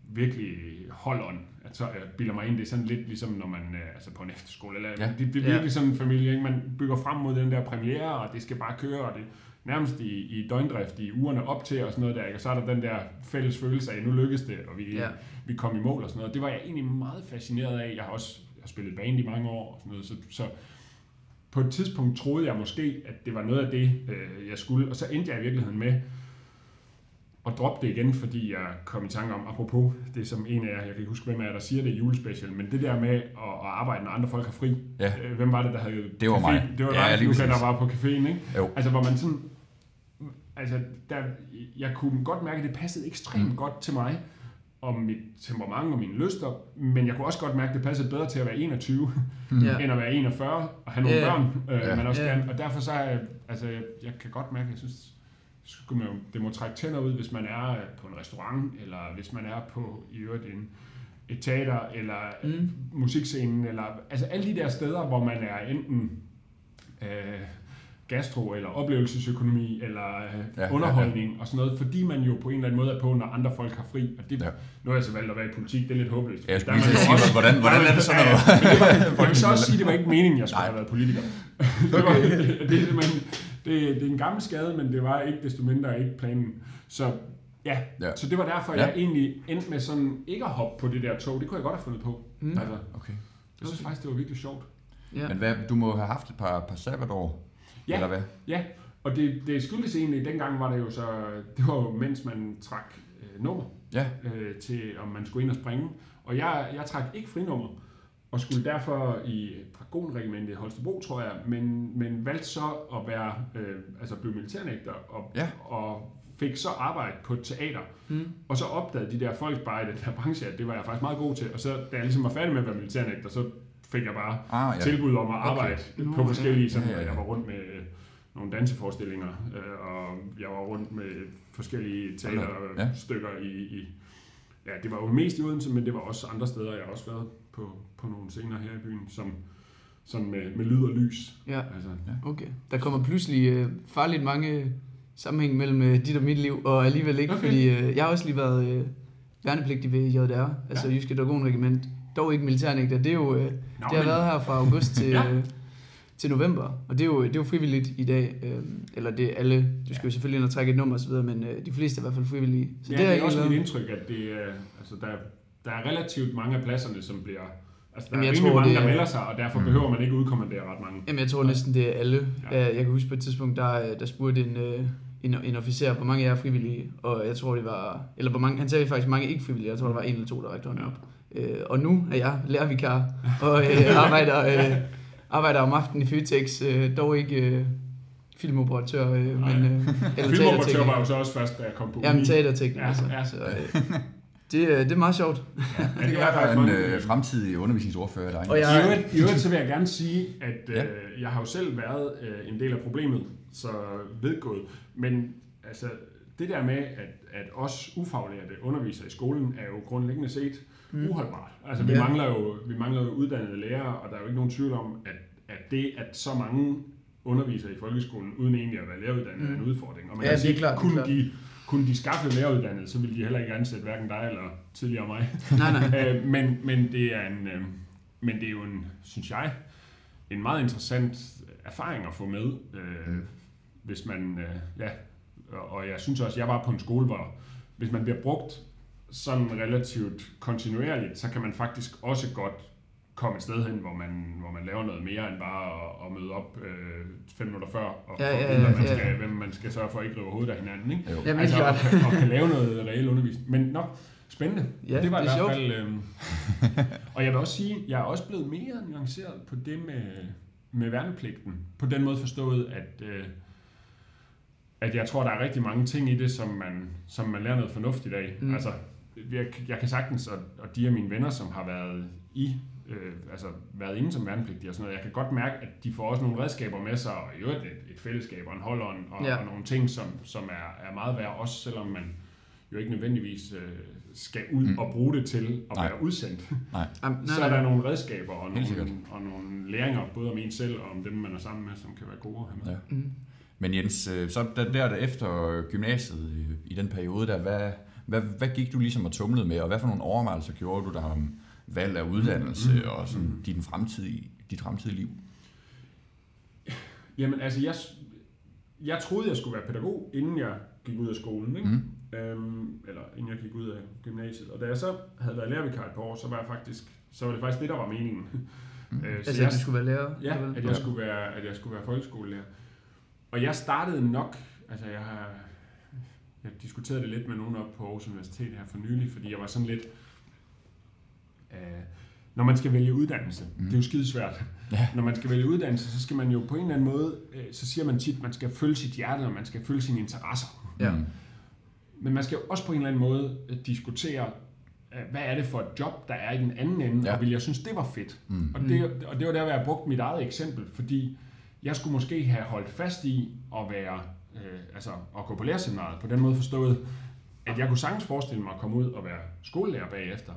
virkelig holdånd. At så, jeg bilder mig ind, det er sådan lidt ligesom, når man øh, altså på en efterskole, eller Ja. ja. det, det er Ja. virkelig sådan en familie, ikke? man bygger frem mod den der premiere, og det skal bare køre, og det nærmest i, i døgndrift i ugerne op til og sådan noget der, ikke? og så er der den der fælles følelse af, nu lykkes det, og vi, Ja. vi kom i mål og sådan noget. Det var jeg egentlig meget fascineret af. Jeg har også jeg har spillet band i mange år og sådan noget, så, så på et tidspunkt troede jeg måske, at det var noget af det, øh, jeg skulle, og så endte jeg i virkeligheden med at droppe det igen, fordi jeg kom i tanke om, apropos det som en af jer, jeg kan ikke huske, hvem af jer, der siger det i julespecial, men det der med at, at arbejde, når andre folk har fri. Ja. Øh, hvem var det, der havde Det var café? mig. Det var Ja, dig, Luca, der var på caféen, ikke? Jo. Altså, hvor man sådan... Altså, der, jeg kunne godt mærke, at det passede ekstremt Mm. mm. godt til mig, og mit temperament og mine lyster, men jeg kunne også godt mærke, at det passede bedre til at være 21, Ja. end at være 41 og have nogle Ja. børn, øh, Ja. man også Ja. kan. Og derfor så er jeg, altså, jeg, jeg kan godt mærke, at jeg synes, skulle man det må trække tænder ud, hvis man er på en restaurant, eller hvis man er på i øvrigt en, et teater, eller Mm. mm. musikscenen, eller altså alle de der steder, hvor man er enten øh, gastro, eller oplevelsesøkonomi, eller øh, Ja, ja, ja, underholdning og sådan noget, fordi man jo på en eller anden måde er på, når andre folk har fri. Og det, Ja. ja. Nu har jeg så valgt at være i politik, det er lidt håbløst. Ja, jeg Der skulle lige sige, også- hvordan, hvordan er det sådan noget? Ja, ja. Var, jeg vil <laughs> så også sige, det var ikke meningen, jeg skulle Nej. have været politiker. <laughs> det, var, det, <laughs> det, men, det, det er en gammel skade, men det var ikke desto mindre ikke planen. Så ja, Ja. ja. så det var derfor, Ja. jeg egentlig endte med sådan ikke at hoppe på det der tog. Det kunne jeg godt have fundet på. Mm. Altså, Okay. jeg synes faktisk, det var virkelig sjovt. Ja. Men hvad, du må have haft et par, par sabbatår, Ja. eller hvad? Ja, og det, det skyldes egentlig, dengang var det jo så, det var jo mens man trak øh, nummer Ja. øh, til, om man skulle ind og springe. Og jeg, jeg trak ikke frinummer, og skulle derfor i Dragonregimentet i Holstebro, tror jeg, men, men valgte så at være, øh, altså blive militærnægter, og, Ja. og fik så arbejde på et teater. Mm. Og så opdagede de der folk bare i den her branche, at det var jeg faktisk meget god til. Og så da jeg ligesom var færdig med at være militærnægter, så fik jeg bare Ah, ja. ja. tilbud om at arbejde okay. på forskellige, sådan, Ja, ja, ja. jeg var rundt med nogle danseforestillinger, øh, og jeg var rundt med forskellige Ja. teaterstykker i, i, ja, det var jo mest i Odense, men det var også andre steder, jeg har også været på, på nogle scener her i byen, som, som med, med lyd og lys. Ja, Altså, okay. Der kommer pludselig øh, farligt mange sammenhæng mellem øh, dit og mit liv, og alligevel ikke, Okay. fordi øh, jeg har også lige været øh, værnepligtig ved JDR, altså Jyske Dragonregiment. Dog ikke militærnægter, det er jo... Øh, Nå, det har men- været her fra august til, <laughs> Ja. øh, til november, og det er jo, det er jo frivilligt i dag. Øh, eller det er alle, du skal jo selvfølgelig ind og trække et nummer osv., men øh, de fleste er i hvert fald frivillige. Så ja, det jeg er også egentlig mit indtryk, at det, er- altså, der, der er relativt mange af pladserne, som bliver... Altså, der Jamen, er rimelig tror, mange, det der er- melder sig, og derfor Mm. behøver man ikke udkommandere ret mange. Jamen, jeg tror næsten, det er alle. Ja. Ja. Jeg kan huske på et tidspunkt, der, der spurgte en, en, en officer, hvor mange af jer er frivillige, og jeg tror det var, eller hvor mange, han sagde faktisk mange ikke frivillige, jeg tror der var en eller to, der rækte hånden op. Øh, og nu er jeg lærervikar, og øh, <laughs> arbejder, øh, arbejder om aftenen i Fytex, øh, dog ikke øh, filmoperatør, øh, men øh, <laughs> eller Filmoperatør var jo så også først, da jeg kom på Jamen uni. teatertekniker, Ja, så, ja. så øh, det, øh, det er meget sjovt. Ja, <laughs> Det det kan var være faktisk en øh, fremtidig undervisningsordfører, der er Og jeg- I øvrigt, I øvrigt så vil jeg gerne sige, at øh, Ja. jeg har jo selv været øh, en del af problemet, så vedgået. Men altså, det der med, at, at os ufaglærte undervisere i skolen, er jo grundlæggende set mm. uholdbart. Altså, vi, Ja. mangler jo, vi mangler jo uddannede lærere, og der er jo ikke nogen tvivl om, at, at det, at så mange undervisere i folkeskolen, uden egentlig at være læreruddannet, mm. er en udfordring. Og man Ja, kan sige, klart, kunne, klart. de, kunne de skaffe læreruddannet, så ville de heller ikke ansætte hverken dig eller tidligere mig. <laughs> Nej, nej. øh, men, men, det er en, øh, men det er jo en, synes jeg, en meget interessant erfaring at få med, øh, hvis man, øh, ja, og, og jeg synes også, jeg var på en skole, hvor hvis man bliver brugt sådan relativt kontinuerligt, så kan man faktisk også godt komme et sted hen, hvor man, hvor man laver noget mere end bare at, at møde op øh, fem minutter før, og Ja, ja, hvad man ja. skal, hvem man skal sørge for at ikke rive hovedet af hinanden. Ikke? Jo. Jamen, altså, og, og kan lave noget reel undervisning. Men nok spændende. Ja, det var det i er hvert fald... Øh, og jeg vil også sige, jeg er også blevet mere nuanceret på det med, med værnepligten. På den måde forstået, at, øh, at jeg tror, der er rigtig mange ting i det, som man, som man lærer noget fornuftigt af. Mm. Altså, jeg, jeg kan sagtens, og, og de af mine venner, som har været i øh, altså været inde som værnepligtige og sådan noget, jeg kan godt mærke, at de får også nogle redskaber med sig, og i øvrigt et, et fællesskab og en holdånd, og, Ja. og nogle ting, som, som er, er meget værd, også selvom man jo ikke nødvendigvis øh, skal ud Mm. og bruge det til at Nej. være udsendt. Jamen, <laughs> så er der nogle redskaber og nogle, og nogle læringer, både om en selv og om dem, man er sammen med, som kan være gode at have med. Ja. Mm. Men Jens, øh, så der, der efter gymnasiet i, i den periode der, hvad, hvad, hvad gik du ligesom og tumlede med, og hvad for nogle overvejelser gjorde du der om valg af uddannelse Mm, mm, og sådan mm. din fremtidige, dit fremtidige liv? Jamen altså, jeg, jeg troede, jeg skulle være pædagog, inden jeg gik ud af skolen. Ikke? Mm. Øhm, eller inden jeg gik ud af gymnasiet. Og da jeg så havde været lærervikar et par år, så var jeg faktisk, så var det faktisk det, der var meningen. Mm. <laughs> Øh, så Altså, jeg, at du skulle være lærer? ja, at jeg, skulle være, at jeg skulle være folkeskolelærer. Og jeg startede nok, altså jeg har jeg diskuterede det lidt med nogen op på Aarhus Universitet her for nylig, fordi jeg var sådan lidt, øh, når man skal vælge uddannelse, Mm. det er jo skidesvært. Ja. Når man skal vælge uddannelse, så skal man jo på en eller anden måde, øh, så siger man tit, man skal følge sit hjerte, og man skal følge sine interesser. Ja. Mm. Men man skal jo også på en eller anden måde øh, diskutere, øh, hvad er det for et job, der er i den anden ende, Ja. ja. og vil jeg synes, det var fedt. Mm. Og det, og det var der, hvor jeg brugte mit eget eksempel, fordi jeg skulle måske have holdt fast i at være, øh, altså at gå på lærerseminaret, på den måde forstået, at jeg kunne sagtens forestille mig at komme ud og være skolelærer bagefter.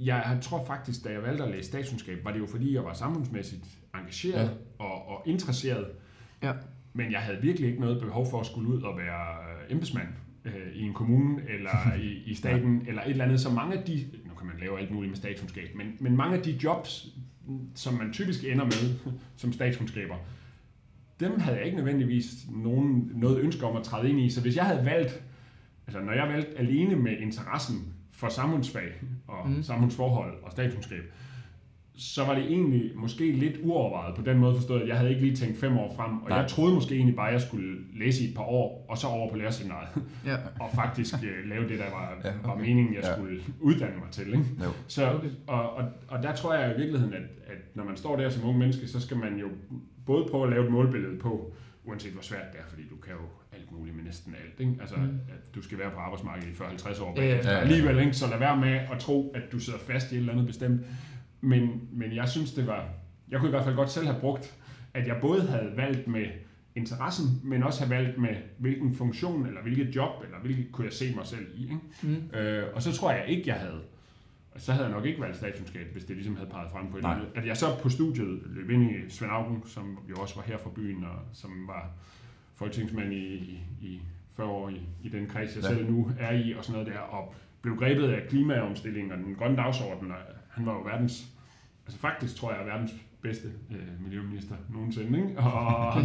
Jeg tror faktisk, da jeg valgte at læse statskundskab, var det jo fordi, jeg var samfundsmæssigt engageret Ja. ja. og, og interesseret. Ja. Men jeg havde virkelig ikke noget behov for at skulle ud og være øh, embedsmand øh, i en kommune eller <laughs> i, i staten eller et eller andet. Så mange af de, nu kan man lave alt muligt med statskundskab, men, men mange af de jobs, som man typisk ender med <laughs> som statskundskaber, dem havde jeg ikke nødvendigvis nogen, noget ønske om at træde ind i. Så hvis jeg havde valgt, altså når jeg valgte alene med interessen for samfundsfag og Mm. samfundsforhold og statskundskab, så var det egentlig måske lidt uovervejet på den måde forstået, at jeg havde ikke lige tænkt fem år frem, og Nej. jeg troede måske egentlig bare, at jeg skulle læse i et par år, og så over på lærerseminaret, Ja. <laughs> og faktisk øh, lave det, der var, Ja, okay. var meningen, jeg Ja. skulle uddanne mig til. Ikke? Jo. Så, og, og, og der tror jeg i virkeligheden, at, at når man står der som ung menneske, så skal man jo både prøve at lave et målbillede på, uanset hvor svært det er, fordi du kan jo alt muligt med næsten alt. Ikke? Altså, Mm. at du skal være på arbejdsmarkedet i 40-50 år Ja. Ja, ja. Alligevel, ikke? så lad være med at tro, at du sidder fast i et eller andet bestemt. Men, men jeg synes, det var... Jeg kunne i hvert fald godt selv have brugt, at jeg både havde valgt med interessen, men også have valgt med, hvilken funktion, eller hvilket job, eller hvilket kunne jeg se mig selv i. Ikke? Mm. Øh, og så tror jeg ikke, jeg havde. Så havde jeg nok ikke valgt statskundskab, hvis det ligesom havde peget frem på et eller. At jeg så på studiet løb ind i Svend Augen, som jo også var her fra byen, og som var folketingsmand i, i, i 40 år i, i den kreds, jeg Ja. selv nu er i, og sådan noget der, og blev grebet af klimaomstillingen og den grønne dagsorden, og han var jo verdens, altså faktisk tror jeg, er verdens bedste øh, miljøminister nogensinde, ikke? Og,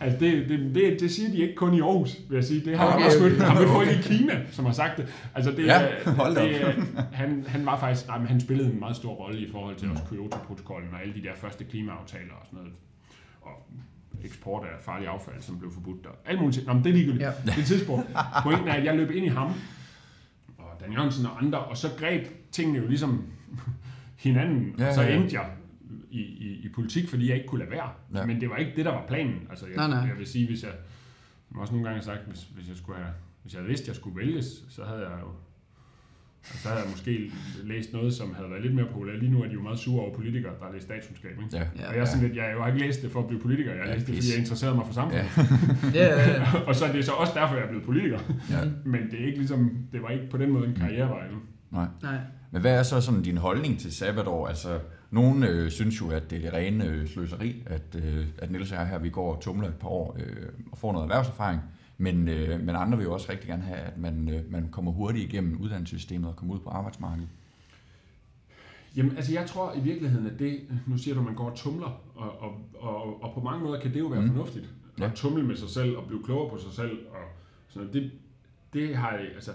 altså det, det, det, det, siger de ikke kun i Aarhus, vil jeg sige. Det har Okay, også mødt, okay. har mødt folk i Kina, som har sagt det. Altså det, Ja, er- hold det, er- han, han var faktisk, nej, men han spillede en meget stor rolle i forhold til Mm. også Kyoto-protokollen og alle de der første klimaaftaler og sådan noget. Og eksport af farlig affald, som blev forbudt. Og alle mulige ting. Nå, men det er ligegyldigt. Ja. Det er tidspunkt. Pointen er, at jeg løb ind i ham, og Dan Jørgensen og andre, og så greb tingene jo ligesom <laughs> hinanden, Ja, og så endte jeg i, i, i politik, fordi jeg ikke kunne lade være. Ja. Ja. Men det var ikke det, der var planen. Altså, jeg, Nej, nej. jeg vil sige, hvis jeg, jeg har også nogle gange sagt, hvis, hvis jeg skulle have, hvis jeg havde vidst, at jeg skulle vælges, så havde jeg jo så havde jeg måske læst noget, som havde været lidt mere populært. Lige nu er de jo meget sure over politikere, der har læst statskundskab. Ikke? Ja. Ja. Og jeg er sådan lidt, jeg har jo ikke læst det for at blive politiker, jeg har Ja, læst det, fordi jeg interesserede mig for samfundet. Ja, <laughs> ja, ja. <laughs> og så er det så også derfor, jeg er blevet politiker. Ja. <laughs> Men det er ikke ligesom, det var ikke på den måde en karrierevej. Nej. Nej. Men hvad er så sådan din holdning til sabbatår? Altså, nogen øh, synes jo, at det er det rene øh, sløseri, at, øh, at Niels jeg her, vi går og tumler et par år øh, og får noget erhvervserfaring. Men, øh, men andre vil jo også rigtig gerne have, at man, øh, man kommer hurtigt igennem uddannelsessystemet og kommer ud på arbejdsmarkedet. Jamen, altså jeg tror i virkeligheden, at det, nu siger du, at man går og tumler, og, og, og, og på mange måder kan det jo være Mm. mm. fornuftigt. Ja. At tumle med sig selv og blive klogere på sig selv. Og sådan noget. Det, det har jeg, altså,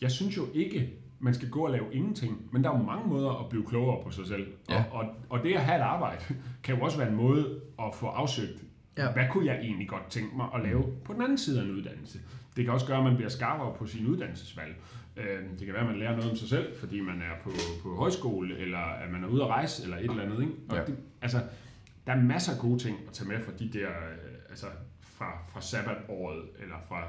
jeg synes jo ikke, man skal gå og lave ingenting, men der er jo mange måder at blive klogere på sig selv. Ja. Og, og, og det at have et arbejde, kan jo også være en måde at få afsøgt, Ja. hvad kunne jeg egentlig godt tænke mig at lave på den anden side af en uddannelse. Det kan også gøre, at man bliver skarpere på sin uddannelsesvalg. Øh, Det kan være, at man lærer noget om sig selv, fordi man er på, på højskole, eller at man er ude at rejse, eller et eller andet. Ikke? Og Ja. det, altså, der er masser af gode ting at tage med fra de der, øh, altså fra, fra sabbatåret, eller fra,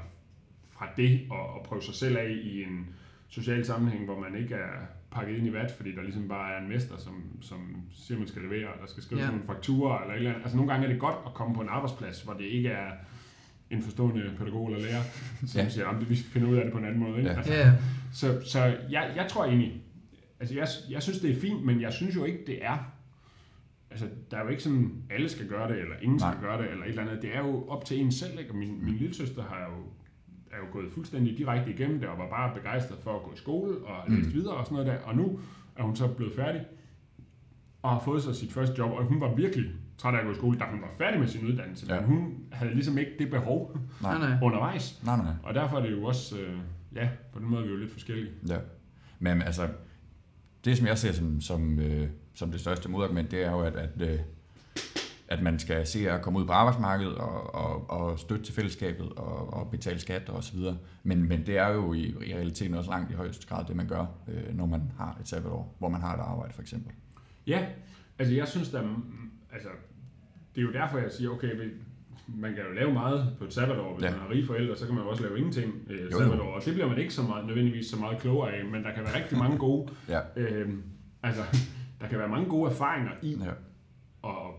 fra det, og, og prøve sig selv af i en social sammenhæng, hvor man ikke er pakket ind i vat, fordi der ligesom bare er en mester, som, som siger, man skal levere, og der skal skrives Ja. nogle fakturer, eller et eller andet. Altså nogle gange er det godt at komme på en arbejdsplads, hvor det ikke er en forstående pædagog eller lærer, som Ja. siger, at vi finder ud af det på en anden måde. Ikke? Ja. Altså, Ja, så, så jeg, jeg tror egentlig, altså jeg, jeg synes, det er fint, men jeg synes jo ikke, det er, altså der er jo ikke sådan, alle skal gøre det, eller ingen Nej. skal gøre det, eller et eller andet. Det er jo op til en selv, ikke? Og min, min lille søster har jo, er jo gået fuldstændig direkte igennem det, og var bare begejstret for at gå i skole, og Mm. læse videre og sådan noget der. Og nu er hun så blevet færdig, og har fået sig sit første job, og hun var virkelig træt af at gå i skole, da hun var færdig med sin uddannelse. Ja. Men hun havde ligesom ikke det behov Nej, nej, nej. undervejs. nej, nej. Og derfor er det jo også, øh, ja, på den måde er vi jo lidt forskellige. Ja. Men altså, det som jeg ser som, som, øh, som det største modargument, det er jo, at, at, øh, at man skal se at komme ud på arbejdsmarkedet og, og, og støtte til fællesskabet og, og betale skat og så videre. Men, men det er jo i, i realiteten også langt i højeste grad det, man gør, øh, når man har et sabbatår, hvor man har et arbejde for eksempel. Ja, altså jeg synes, der, altså, det er jo derfor, jeg siger, okay, man kan jo lave meget på et sabbatår, hvis ja. man har rige forældre, så kan man jo også lave ingenting øh, jo. sabbatår, og det bliver man ikke så meget, nødvendigvis så meget klogere af, men der kan være rigtig mange gode, Ja. øh, altså, der kan være mange gode erfaringer i Ja.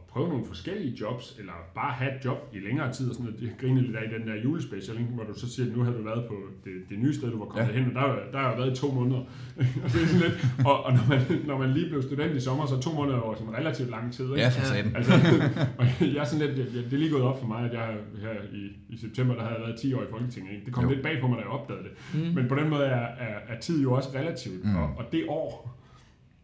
Prøve nogle forskellige jobs, eller bare have et job i længere tid, og sådan noget. Jeg griner lidt af i den der julespecial, ikke? hvor du så siger, at nu har du været på det, det nye sted, du var kommet Ja. hen, og der, har- der har jeg været i to måneder. <laughs> og, det er sådan lidt, og, og når, man, når man lige blev student i sommer, så to måneder over sådan relativt lang tid. Ikke? Ja, for satan. Altså, og jeg er sådan lidt, jeg, det er lige gået op for mig, at jeg her i, i september, der havde jeg været 10 år i Folketinget. Ikke? Det kom Jo. lidt bag på mig, da jeg opdagede det. Mm. Men på den måde er, er, er tid jo også relativt. Mm. Og, og det år,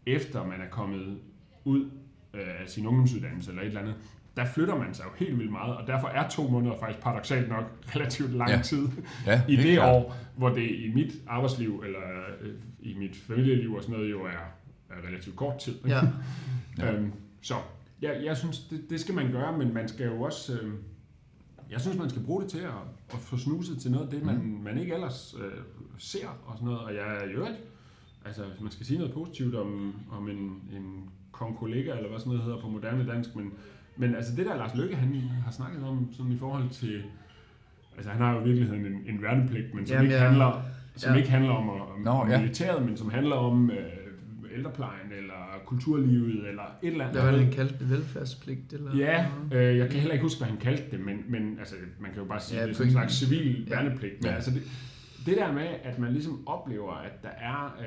efter man er kommet ud øh, af sin ungdomsuddannelse eller et eller andet, der flytter man sig jo helt vildt meget, og derfor er to måneder faktisk paradoxalt nok <laughs> relativt lang Ja. ja. tid Ja, <laughs> i det klart. år, hvor det i mit arbejdsliv eller øh, i mit familieliv og sådan noget jo er, er relativt kort tid. Ja. <laughs> Ja. Øhm, så jeg, jeg synes, det, det skal man gøre, men man skal jo også... Øh, jeg synes, man skal bruge det til at, at få snuset til noget af det, man, Mm. man ikke ellers øh, ser og sådan noget. Og jeg er jo ikke... Altså, hvis man skal sige noget positivt om, om en, en konkollega, eller hvad sådan noget hedder på moderne dansk, men, men altså det der Lars Løkke, han har snakket om sådan i forhold til... Altså, han har jo i virkeligheden en, en værnepligt, men som, Jamen, ikke, ja. handler, som Ja. ikke handler om, om, Nå, ja. militæret, men som handler om øh, ældreplejen, eller kulturlivet, eller et eller andet. Hvad var det, han kaldte det? Velfærdspligt? Eller? Ja, øh, jeg kan heller ikke huske, hvad han kaldte det, men, men altså, man kan jo bare sige, Ja, det er sådan en slags civil Ja. værnepligt. Men Ja. altså, det, det der med, at man ligesom oplever, at der er øh,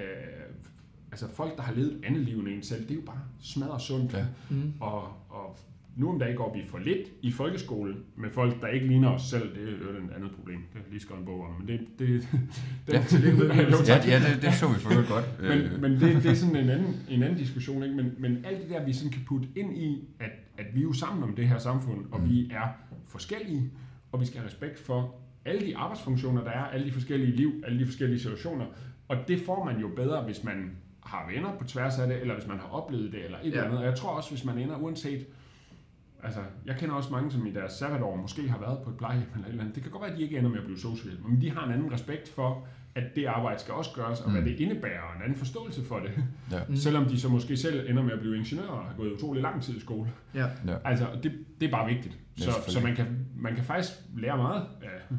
altså folk, der har levet et andet liv end en selv, det er jo bare smadret sundt. Ja. Mm. Og, og nu om dagen går vi for lidt i folkeskole med folk, der ikke ligner os selv. Det er jo et andet problem. Det jeg lige skrevet en bog om, men det... det, <laughs> <laughs> det Ja. Jo, Ja, tak. ja det, det så vi for godt. Øh, Men, men det, det er sådan en anden, en anden diskussion, ikke? Men, men alt det der, vi sådan kan putte ind i, at, at vi er jo sammen om det her samfund, og Mm. vi er forskellige, og vi skal have respekt for alle de arbejdsfunktioner, der er, alle de forskellige liv, alle de forskellige situationer. Og det får man jo bedre, hvis man har venner på tværs af det, eller hvis man har oplevet det, eller et Ja. eller andet. Og jeg tror også, hvis man ender, uanset Altså, jeg kender også mange, som i deres sabbatår måske har været på et plejehjem eller et eller andet. Det kan godt være, at de ikke ender med at blive socialhjælper, men de har en anden respekt for, at det arbejde skal også gøres, og mm. hvad det indebærer, og en anden forståelse for det. Ja. Mm. Selvom de så måske selv ender med at blive ingeniører og har gået utrolig lang tid i skole. Ja. Ja. Altså, det, det er bare vigtigt. Ja, Så, så man, kan, man kan faktisk lære meget af,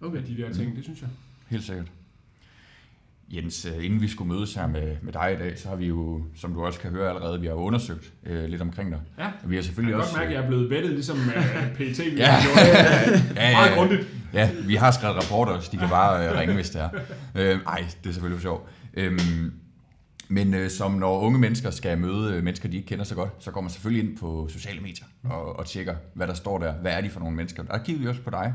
Okay. af de der ting, det synes jeg. Helt sikkert. Jens, øh, inden vi skulle mødes her med, med dig i dag, så har vi jo, som du også kan høre allerede, vi har undersøgt øh, lidt omkring dig. Ja. Og vi har Jeg selvfølgelig kan også... godt mærke, at jeg er blevet vettet, ligesom uh, PET. vi Ja. har gjort. ja, <laughs> Meget ja, grundigt. ja, vi har skrevet rapporter også, de kan bare øh, ringe, hvis det er. Øh, ej, det er selvfølgelig for sjov. Øhm, men øh, som når unge mennesker skal møde øh, mennesker, de ikke kender så godt, så går man selvfølgelig ind på sociale medier og, og tjekker, hvad der står der. Hvad er de for nogle mennesker? Der kiggede vi også på dig,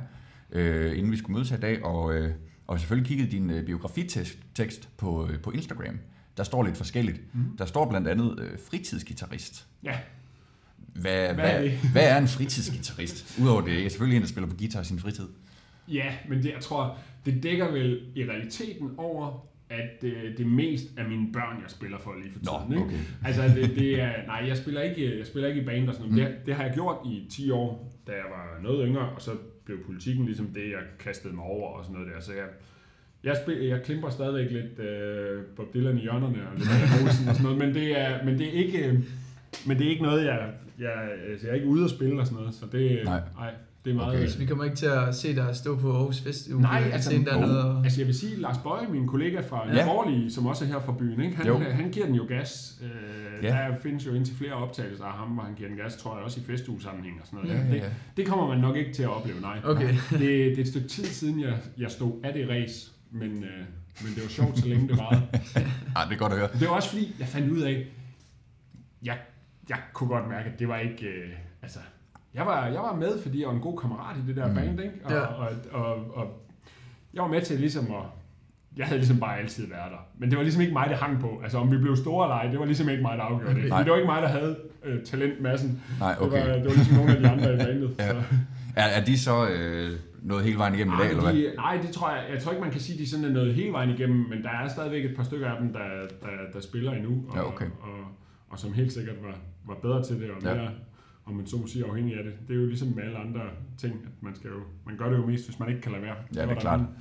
øh, inden vi skulle mødes her i dag, og, øh, og selvfølgelig kiggede din øh, biografitekst tekst på, øh, på Instagram. Der står lidt forskelligt. Mm. Der står blandt andet øh, fritidsgitarrist. Ja, Hvad, Hvad er hvad, det? <laughs> hvad er en fritidsgitarrist? Udover det er selvfølgelig en, der spiller på guitar i sin fritid. ja, men det, jeg tror, det dækker vel i realiteten over, at øh, det mest er mine børn, jeg spiller for lige for Nå, tiden. Ikke? okay. Altså, det, det er, nej, jeg spiller ikke, jeg spiller ikke i band og sådan noget. Mm. Det, det har jeg gjort i 10 år, da jeg var noget yngre, og så blev politikken ligesom det, jeg kastede mig over og sådan noget der. Så jeg, jeg, spil, jeg klimper stadigvæk lidt øh, Bob Dylan i hjørnerne og lidt Olsen og sådan noget, men det er, men det er ikke, øh, men det er ikke noget, jeg, jeg, altså, jeg er ikke ude at spille og sådan noget, så det, Nej. nej, det er meget... Okay. Så vi kommer ikke til at se dig stå på Aarhus Fest Nej, altså, altså, dernede og... Altså jeg vil sige, Lars Bøje, min kollega fra Ja. ja. Borgerlige, som også er her fra byen, ikke? Han, Jo. han giver den jo gas. Øh, Ja. ja. Der findes jo indtil flere optagelser af ham, hvor han giver den gas, tror jeg også i festugesammenhæng og sådan noget. Ja, ja, ja. Det, det kommer man nok ikke til at opleve, nej. Okay. <laughs> Det, det er et stykke tid siden, jeg, jeg stod af det race, men, øh, men det var sjovt, så længe det varede. <laughs> Ej, det er godt at høre. Det var også fordi, jeg fandt ud af, jeg, jeg kunne godt mærke, at det var ikke... Øh, jeg var, jeg var med, fordi jeg var en god kammerat i det der Mm. band, ikke? Og, Ja. ja. og, og, og, jeg var med til ligesom at... Jeg havde ligesom bare altid været der. Men det var ligesom ikke mig, det hang på. Altså, om vi blev store eller ej, det var ligesom ikke mig, der afgjorde det. Nej. Det var ikke mig, der havde øh, talentmassen. Nej, Det, okay. var, det var ligesom nogle af de andre i bandet. Ja. Så. Er, er de så øh, nået hele vejen igennem i dag, eller hvad? de, nej, det tror jeg, jeg tror ikke, man kan sige, at de sådan er noget hele vejen igennem, men der er stadigvæk et par stykker af dem, der, der, der spiller endnu, og, Ja, okay. og, og, som helt sikkert var, var bedre til det, og Ja. Om man så må sige, afhængig af det. Det er jo ligesom med alle andre ting, at man, skal jo, man gør det jo mest, hvis man ikke kan lade være. Ja, det er klart. nogen-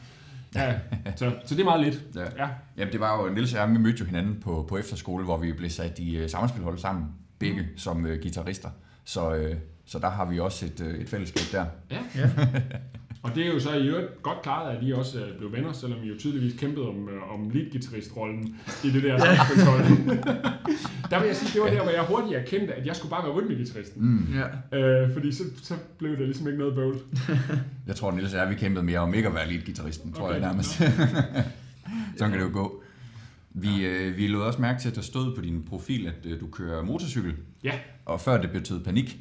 Ja, så, så det er meget lidt. Ja. Ja. Jamen, det var jo, Niels og jeg, vi mødte jo hinanden på, på efterskole, hvor vi blev sat i uh, samspilhold sammen, begge mm. som uh, guitarister. Så, øh, så der har vi også et, øh, et fællesskab der. Ja. Ja. <laughs> Og det er jo så i øvrigt godt klaret, at I også øh, blev venner, selvom I jo tydeligvis kæmpede om, øh, om leadguitarist-rollen i det der samspilshold. <laughs> der vil jeg sige, det var der, hvor jeg hurtigt erkendte, at jeg skulle bare være rytmegitarristen. Mm. Ja. Øh, fordi så, så blev det ligesom ikke noget bøvl. <laughs> Jeg tror, Niels og jeg, vi kæmpede mere om ikke at være lead-gitarristen, tror Okay. jeg nærmest. <laughs> Sådan kan det jo gå. Vi, øh, vi lod også mærke til, at der stod på din profil, at øh, du kører motorcykel. Ja. Og før det betød panik.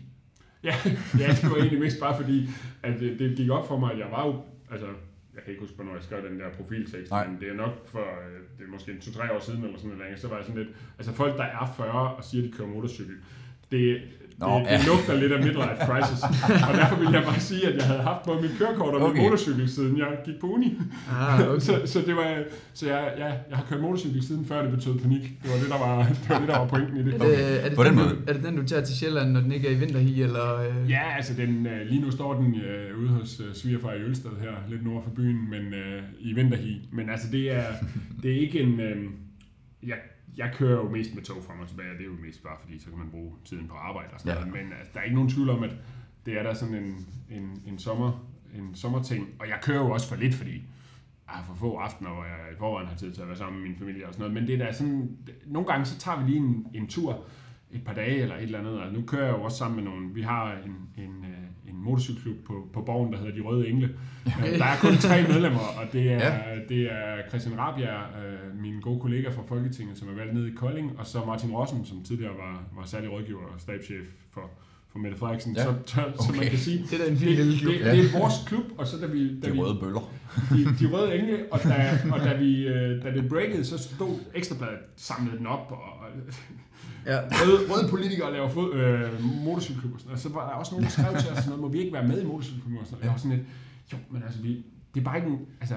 Ja, ja, det var egentlig mest bare fordi, at det, det gik op for mig, at jeg var jo, altså, jeg kan ikke huske, hvornår jeg skrev den der profiltekst, Nej. men det er nok for, øh, det er måske to-tre år siden eller sådan noget så var jeg sådan lidt, altså folk, der er 40 og siger, de kører motorcykel, det, Nå, det, det ja. lugter lidt af midlife crisis. og derfor ville jeg bare sige, at jeg havde haft både mit kørekort og min Okay. motorcykel, siden jeg gik på uni. Ah, okay. <laughs> så, så det var, så jeg, ja, jeg har kørt motorcykel siden før det betød panik. Det var det, der var, det var, det, der var pointen i det. Er det, er, det På den den, måde. Du, er det den, du tager til Sjælland, når den ikke er i vinterhi, eller... Øh... Ja, altså den, øh, lige nu står den øh, ude hos øh, svigerfar i Ølsted her, lidt nord for byen, men øh, i vinterhi. Men altså det er, det er ikke en... Øh, jeg, jeg kører jo mest med tog frem og tilbage, og det er jo mest bare fordi, så kan man bruge tiden på arbejde og sådan Ja. noget. Men altså, der er ikke nogen tvivl om, at det er der sådan en, en, en, sommer, en sommerting. Og jeg kører jo også for lidt, fordi jeg har for få aftener, hvor jeg i forvejen har tid til at være sammen med min familie og sådan noget. Men det er da sådan, nogle gange så tager vi lige en, en tur et par dage eller et eller andet, og nu kører jeg jo også sammen med nogle, vi har en, en, øh, en motorcykelklub på, på borgen, der hedder De Røde Engle. <laughs> Okay. Der er kun tre medlemmer, og det er, Ja. det er Christian Rabjerg, øh, min gode kollega fra Folketinget, som er valgt nede i Kolding, og så Martin Rossen, som tidligere var, var særlig rådgiver og stabschef for, for Mette Frederiksen. Ja. Så, så, så man Okay. kan sige, Det er en fin det, lille klub. det, det er vores klub, og så da vi... Da De vi røde bøller. de, de røde engle, og da, og da, vi, øh, da det breakede, så stod Ekstrabladet samlede den op, og, og Ja. røde, røde politikere laver fod, øh, motorcykelklubber, og, sådan og så var der også nogen, der skrev til os, sådan noget, må vi ikke være med i motorcykelklubber, og sådan noget. Jeg var sådan lidt, jo, men altså, vi, det er bare ikke en, altså,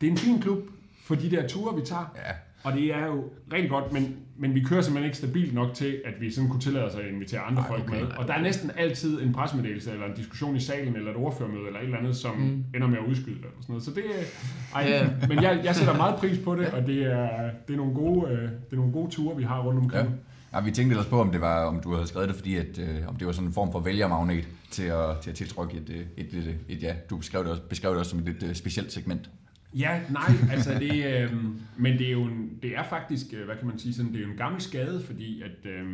det er en fin klub for de der ture, vi tager, Ja. Og det er jo rigtig godt, men, men vi kører simpelthen ikke stabilt nok til, at vi sådan kunne tillade os at invitere andre Ej, folk okay. med. Og der er næsten altid en pressemeddelelse, eller en diskussion i salen, eller et ordførermøde, eller et eller andet, som Mm. ender med at udskyde. Eller sådan noget. Så det er, ej, Ja. Men jeg, jeg sætter meget pris på det, og det er, det er, nogle, gode, øh, det er nogle gode ture, vi har rundt omkring. Ja. Ja, vi tænkte ellers på, om det var, om du havde skrevet det, fordi at, øh, om det var sådan en form for vælgermagnet til at, til at tiltrykke et, øh, et, et, et, et, ja, du beskrev det også, beskrev det også som et lidt øh, specielt segment. Ja, nej, altså det, øh, men det er jo en, det er faktisk, øh, hvad kan man sige, sådan, det er jo en gammel skade, fordi at øh,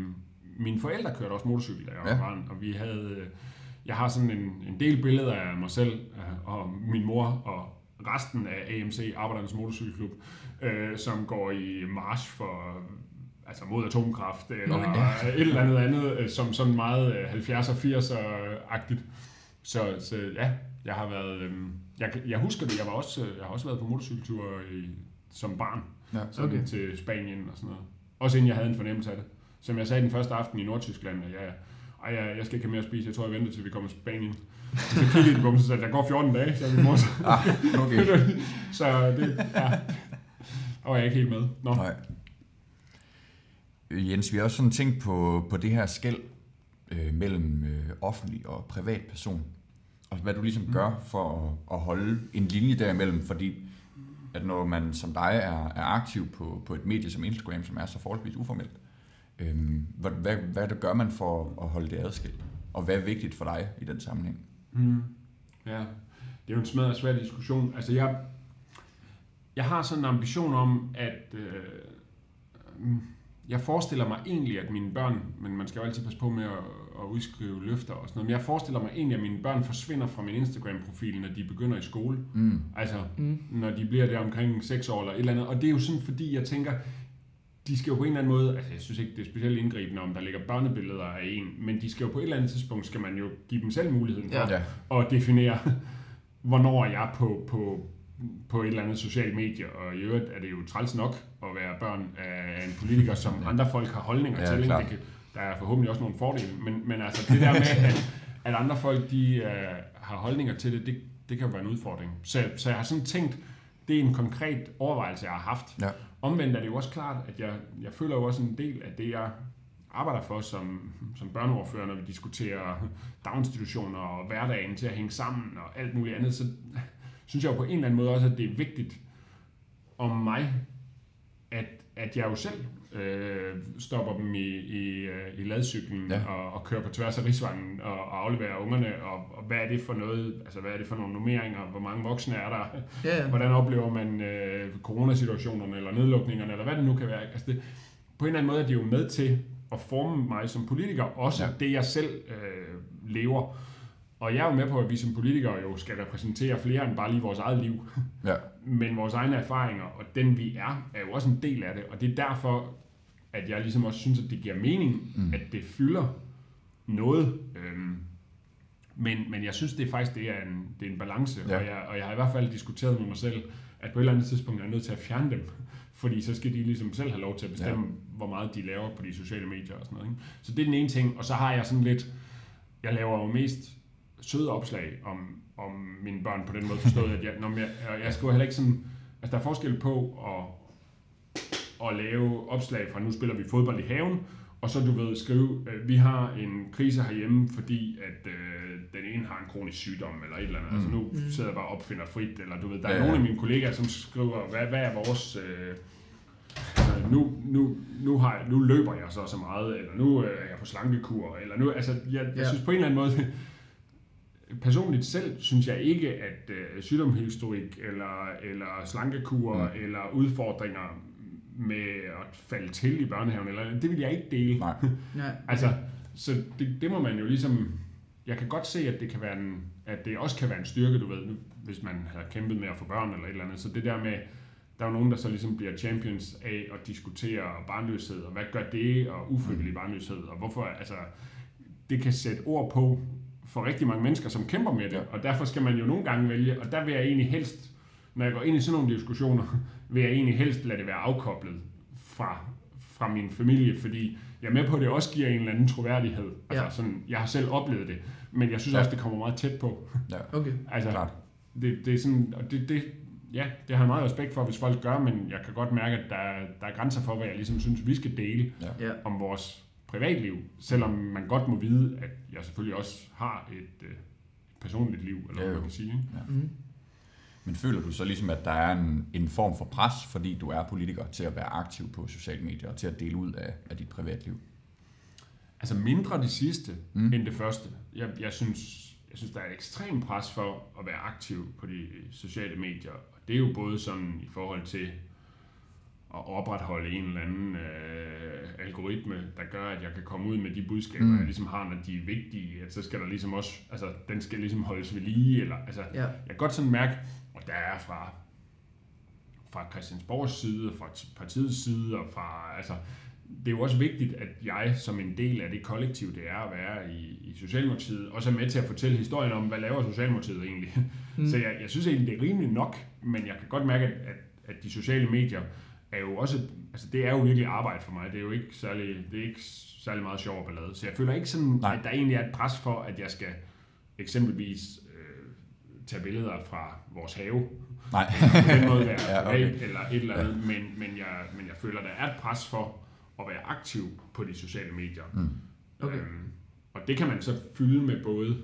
mine forældre kørte også motorcykel, da jeg var Ja. barn, og vi havde, øh, jeg har sådan en, en del billeder af mig selv øh, og min mor og resten af AMC, Arbejdernes Motorcykelklub, øh, som går i march for altså mod atomkraft, eller Okay, okay. et eller andet andet, som sådan meget øh, 70'er, 80'er-agtigt. Så, så ja, jeg har været, øh, jeg, jeg husker det, jeg, var også, øh, jeg har også været på motorcykelture i, som barn, Ja. sådan Okay. til Spanien og sådan noget. Også inden jeg havde en fornemmelse af det. Som jeg sagde den første aften i Nordtyskland, at jeg, ej, jeg, jeg skal ikke have mere at spise, jeg tror, jeg venter til vi kommer til Spanien. Så kiggede de på mig, så sagde jeg, der går 14 dage, så min mor så. Ah, okay. <laughs> så det, ja, var jeg ikke helt med. Nå. Nej. Jens, vi har også sådan tænkt på, på det her skæld øh, mellem øh, offentlig og privat person. Og hvad du ligesom gør for at, at holde en linje derimellem, fordi at når man som dig er, er aktiv på, på et medie som Instagram, som er så forholdsvis uformelt, øhm, hvad, hvad, hvad det gør man for at holde det adskilt? Og hvad er vigtigt for dig i den sammenhæng? Mm. Ja, det er jo en smadret svær diskussion. Altså jeg, jeg har sådan en ambition om, at øh, mm, jeg forestiller mig egentlig, at mine børn, men man skal jo altid passe på med at, at udskrive løfter og sådan noget, men jeg forestiller mig egentlig, at mine børn forsvinder fra min Instagram-profil, når de begynder i skole. Mm. Altså, Mm. når de bliver der omkring 6 år eller et eller andet. Og det er jo sådan, fordi jeg tænker, de skal jo på en eller anden måde, altså jeg synes ikke, det er specielt indgribende, om der ligger børnebilleder af en, men de skal jo på et eller andet tidspunkt, skal man jo give dem selv muligheden for Ja. Og definere, <laughs> hvornår jeg er på, på, på et eller andet socialt medie. Og i øvrigt er det jo træls nok at være børn af en politiker, som Ja. andre folk har holdninger Ja, til. klart. Det kan, der er forhåbentlig også nogle fordele, men, men altså det der med, at, at andre folk de, uh, har holdninger til det, det, det kan jo være en udfordring. Så, så jeg har sådan tænkt, det er en konkret overvejelse, jeg har haft. Ja. Omvendt er det jo også klart, at jeg, jeg føler jo også en del af det, jeg arbejder for som, som børneordfører, når vi diskuterer daginstitutioner og hverdagen til at hænge sammen og alt muligt andet, så synes jeg jo på en eller anden måde også, at det er vigtigt om mig, at, at jeg jo selv øh, stopper dem i, i, øh, i ladcyklen Ja. og, og kører på tværs af rigsvangen og, og afleverer ungerne, og, og hvad er det for noget, altså hvad er det for nogle nummeringer, hvor mange voksne er der, Ja, ja. Hvordan oplever man øh, coronasituationerne eller nedlukningerne, eller hvad det nu kan være. Altså det, på en eller anden måde er det jo med til at forme mig som politiker, også ja. det jeg selv øh, lever. Og jeg er jo med på, at vi som politikere jo skal repræsentere flere end bare lige vores eget liv. Ja. <laughs> Men vores egne erfaringer, og den vi er, er jo også en del af det. Og det er derfor, at jeg ligesom også synes, at det giver mening, Mm. at det fylder noget. Øhm, men, men jeg synes, det er faktisk det er en, det er en balance, ja. og, jeg, og jeg har i hvert fald diskuteret med mig selv, at på et eller andet tidspunkt er jeg nødt til at fjerne dem, <laughs> fordi så skal de ligesom selv have lov til at bestemme, ja. hvor meget de laver på de sociale medier og sådan noget. Ikke? Så det er den ene ting, og så har jeg sådan lidt, jeg laver jo mest søde opslag om, om mine børn på den måde forstået, at jeg, når jeg, jeg, jeg skriver heller ikke sådan, altså der er forskel på at, at lave opslag fra, nu spiller vi fodbold i haven, og så du ved skrive, øh, vi har en krise herhjemme, fordi at øh, den ene har en kronisk sygdom, eller et eller andet. Mm. Altså nu Mm. sidder jeg bare og opfinder frit, eller du ved, der er Ja, ja, nogle af mine kollegaer, som skriver, hvad, hvad er vores... Øh, altså, nu, nu, nu, har jeg, nu løber jeg så så meget, eller nu øh, er jeg på slankekur, eller nu, altså, jeg, jeg Ja. synes på en eller anden måde, <laughs> personligt selv synes jeg ikke, at øh, sygdomshistorik, eller, eller slankekur, mm. eller udfordringer med at falde til i børnehaven, eller det vil jeg ikke dele. Nej. <laughs> Ja. Altså, så det, det må man jo ligesom... Jeg kan godt se, at det kan være en, at det også kan være en styrke, du ved, hvis man har kæmpet med at få børn eller et eller andet. Så det der med, der er jo nogen, der så ligesom bliver champions af at diskutere barnløshed, og hvad gør det, og ufrivillig barnløshed, og hvorfor, altså, det kan sætte ord på for rigtig mange mennesker, som kæmper med det, og derfor skal man jo nogle gange vælge, og der vil jeg egentlig helst, når jeg går ind i sådan nogle diskussioner, vil jeg egentlig helst lade det være afkoblet fra, fra min familie, fordi jeg er med på, at det også giver en eller anden troværdighed. Altså Ja. sådan, jeg har selv oplevet det, men jeg synes Ja. ja. også, det kommer meget tæt på. Ja. Okay. Altså, Klart. det, det er sådan, og det, det, ja, det har jeg meget respekt for, hvis folk gør, men jeg kan godt mærke, at der, der er grænser for, hvad jeg ligesom synes, vi skal dele Ja. om vores privatliv, selvom man godt må vide, at jeg selvfølgelig også har et øh, personligt liv, eller Ja, hvad man kan sige. ikke? Mm. Men føler du så ligesom, at der er en, en form for pres, fordi du er politiker, til at være aktiv på sociale medier og til at dele ud af, af dit privatliv? Altså mindre det sidste, Mm. end det første. Jeg, jeg, synes, jeg synes, der er et ekstremt pres for at være aktiv på de sociale medier. Og det er jo både sådan i forhold til at opretholde en eller anden øh, algoritme, der gør, at jeg kan komme ud med de budskaber, Mm. jeg ligesom har, når de er vigtige. At så skal der ligesom også, altså den skal ligesom holdes ved lige. Eller, altså, Ja. jeg kan godt sådan mærke, og der er fra, fra Christiansborgs side, fra partiets side, og fra, altså, det er jo også vigtigt, at jeg som en del af det kollektiv, det er at være i, i Socialdemokratiet, også er med til at fortælle historien om, hvad laver Socialdemokratiet egentlig. Mm. <laughs> Så jeg, jeg synes egentlig, det er rimeligt nok, men jeg kan godt mærke, at, at, at de sociale medier er jo også, altså det er jo virkelig arbejde for mig. Det er jo ikke særlig, det er ikke særlig meget sjov ballade. Så jeg føler ikke sådan, Nej. At der egentlig er et pres for, at jeg skal eksempelvis øh, tage billeder fra vores have, Nej. <laughs> på den måde være Ja, <laughs> ja, okay. eller et eller andet, men, men, jeg, men jeg føler, der er et pres for at være aktiv på de sociale medier. Mm. Okay. Øhm, og det kan man så fylde med både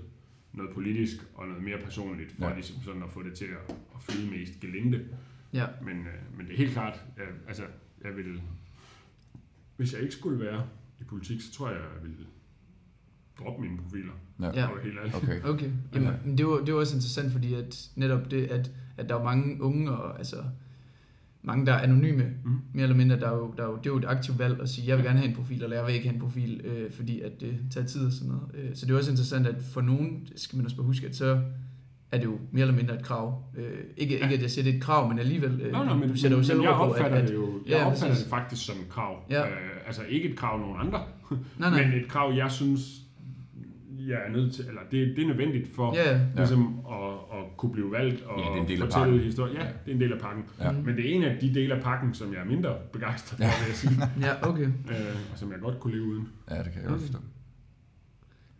noget politisk og noget mere personligt, for Ja. ja. ligesom sådan at få det til at, at fylde mest gelinde. Ja. Men, øh, men det er helt klart, øh, altså jeg vil, hvis jeg ikke skulle være i politik, så tror jeg, jeg ville droppe mine profiler. Ja. Ja. Ja. Og helt ærligt. Okay. Okay, Jamen, men det var, det var også interessant, fordi at netop det, at, at der er mange unge, og altså mange, der er anonyme, Mm. mere eller mindre, der er jo, der er jo, det er jo et aktivt valg at sige, jeg vil gerne have en profil, eller jeg vil ikke have en profil, øh, fordi at det tager tid og sådan noget. Øh, så det er også interessant, at for nogen, skal man også bare huske, at så er det jo mere eller mindre et krav. Øh, ikke, Ja. ikke at jeg siger, det er et krav, men alligevel, øh, Nå, du, men, du sætter jo men, selv men jeg ord på, at, opfatter at, det jo jeg Ja, opfatter det faktisk som et krav. Ja. Øh, altså ikke et krav nogen andre, nej, nej, men et krav, jeg synes, jeg er nødt til, eller det, det er nødvendigt for ja, ja, ligesom at, at kunne blive valgt og Ja, det fortælle pakken. historier. Ja, Ja. det er en del af pakken. Ja. Men det er en af de dele af pakken, som jeg er mindre begejstret for, Ja. vil jeg sige, <laughs> ja, okay. øh, og som jeg godt kunne leve uden. Ja, det kan jeg godt forstå.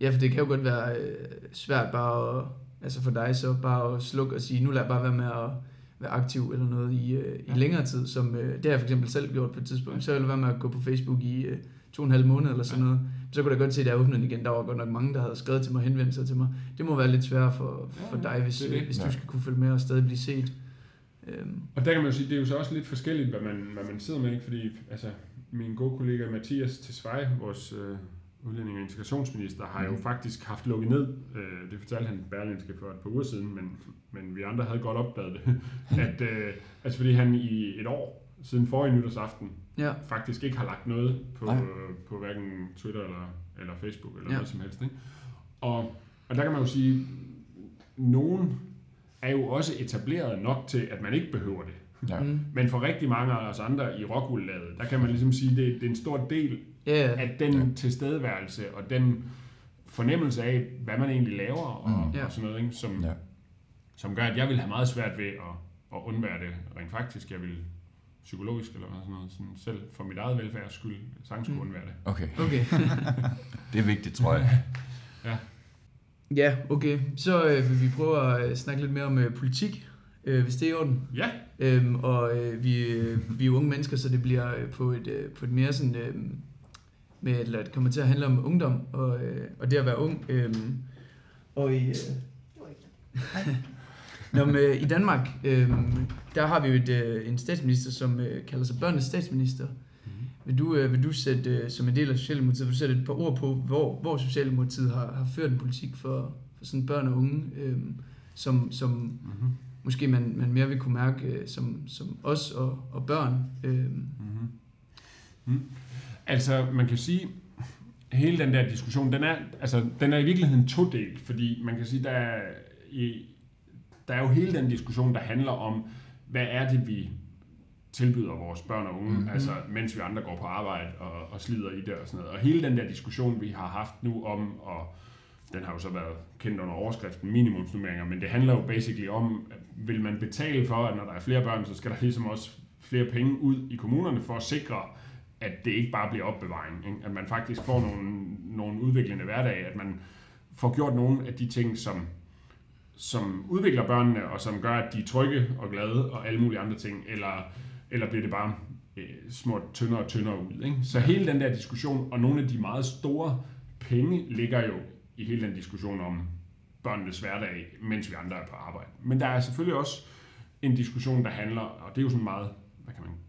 Ja, for det kan jo godt være øh, svært bare at, altså for dig så bare at slukke og sige, nu lader jeg bare være med at være aktiv eller noget i, øh, i Ja. længere tid, som øh, det har jeg for eksempel selv gjort på et tidspunkt. Så ville jeg være med at gå på Facebook i øh, to og en halv måned eller sådan Ja. noget. Så kunne jeg godt se, at jeg åbnede igen. Der var godt nok mange, der havde skrevet til mig og henvendt sig til mig. Det må være lidt sværere for, for Ja, dig, hvis, det er det. øh, hvis Ja. du skal kunne følge med og stadig blive set. Øhm, Og der kan man jo sige, det er jo så også lidt forskelligt, hvad man, hvad man sidder med, ikke? fordi altså, min gode kollega Mathias Tesfaye, vores øh, udlænding- og integrationsminister, har jo Mhm. faktisk haft lukket ned, øh, det fortalte han Berlinske for et par uger siden, men, men vi andre havde godt opdaget det, <laughs> at, øh, altså fordi han i et år, siden forrige nytårsaften, ja, faktisk ikke har lagt noget på, Nej. på hverken Twitter eller, eller Facebook eller Ja. noget som helst. Ikke? Og, og der kan man jo sige, nogen er jo også etableret nok til, at man ikke behøver det. Ja. mm, Men for rigtig mange af os andre i rockwool der kan man ligesom sige, at det, det er en stor del ja, ja, af den Ja. ja. tilstedeværelse og den fornemmelse af, hvad man egentlig laver og, Mm. Ja. og sådan noget, ikke? Som, Ja. ja. som gør, at jeg vil have meget svært ved at, at undvære det rent faktisk. Jeg vil psykologisk eller hvad sådan noget, sådan selv for mit eget velfærds skyld, sagtens skulle Mm. undvære det. Okay, okay. <laughs> det er vigtigt, tror jeg. <laughs> Ja, okay. Så øh, vil vi prøve at øh, snakke lidt mere om øh, politik, øh, hvis det er i orden. Ja, Øhm, og øh, vi, øh, vi er unge mennesker, så det bliver øh, på, et, øh, på et mere sådan, øh, med, eller det kommer til at handle om ungdom, og, øh, og det at være ung. Øh, og i, øh, <laughs> Nå, men, øh, i Danmark, øh, der har vi jo et, øh, en statsminister, som øh, kalder sig børnenes statsminister. Vil du, øh, vil du sætte, øh, som en del af Socialdemokratiet, vil du sætte et par ord på, hvor, hvor Socialdemokratiet har, har ført en politik for, for sådan børn og unge, øh, som, som mm-hmm. måske man, man mere vil kunne mærke øh, som, som os og, og børn. Øh, Mm-hmm. Mm. Altså, man kan sige, hele den der diskussion, den er, altså, den er i virkeligheden todelt, fordi man kan sige, der er, i, der er jo hele den diskussion, der handler om, hvad er det, vi tilbyder vores børn og unge, Mhm. mm. altså mens vi andre går på arbejde og, og slider i det og sådan noget. Og hele den der diskussion, vi har haft nu om, og den har jo så været kendt under overskriften minimumsnummeringer, men det handler jo basically om, at vil man betale for, at når der er flere børn, så skal der ligesom også flere penge ud i kommunerne for at sikre, at det ikke bare bliver opbevaring. Ikke? At man faktisk får nogle, nogle udviklende hverdag, at man får gjort nogle af de ting, som, som udvikler børnene, og som gør, at de er trygge og glade og alle mulige andre ting, eller, eller bliver det bare øh, små tyndere og tyndere ud. Ikke? Så hele den der diskussion, og nogle af de meget store penge, ligger jo i hele den diskussion om børnenes hverdag, mens vi andre er på arbejde. Men der er selvfølgelig også en diskussion, der handler, og det er jo sådan meget,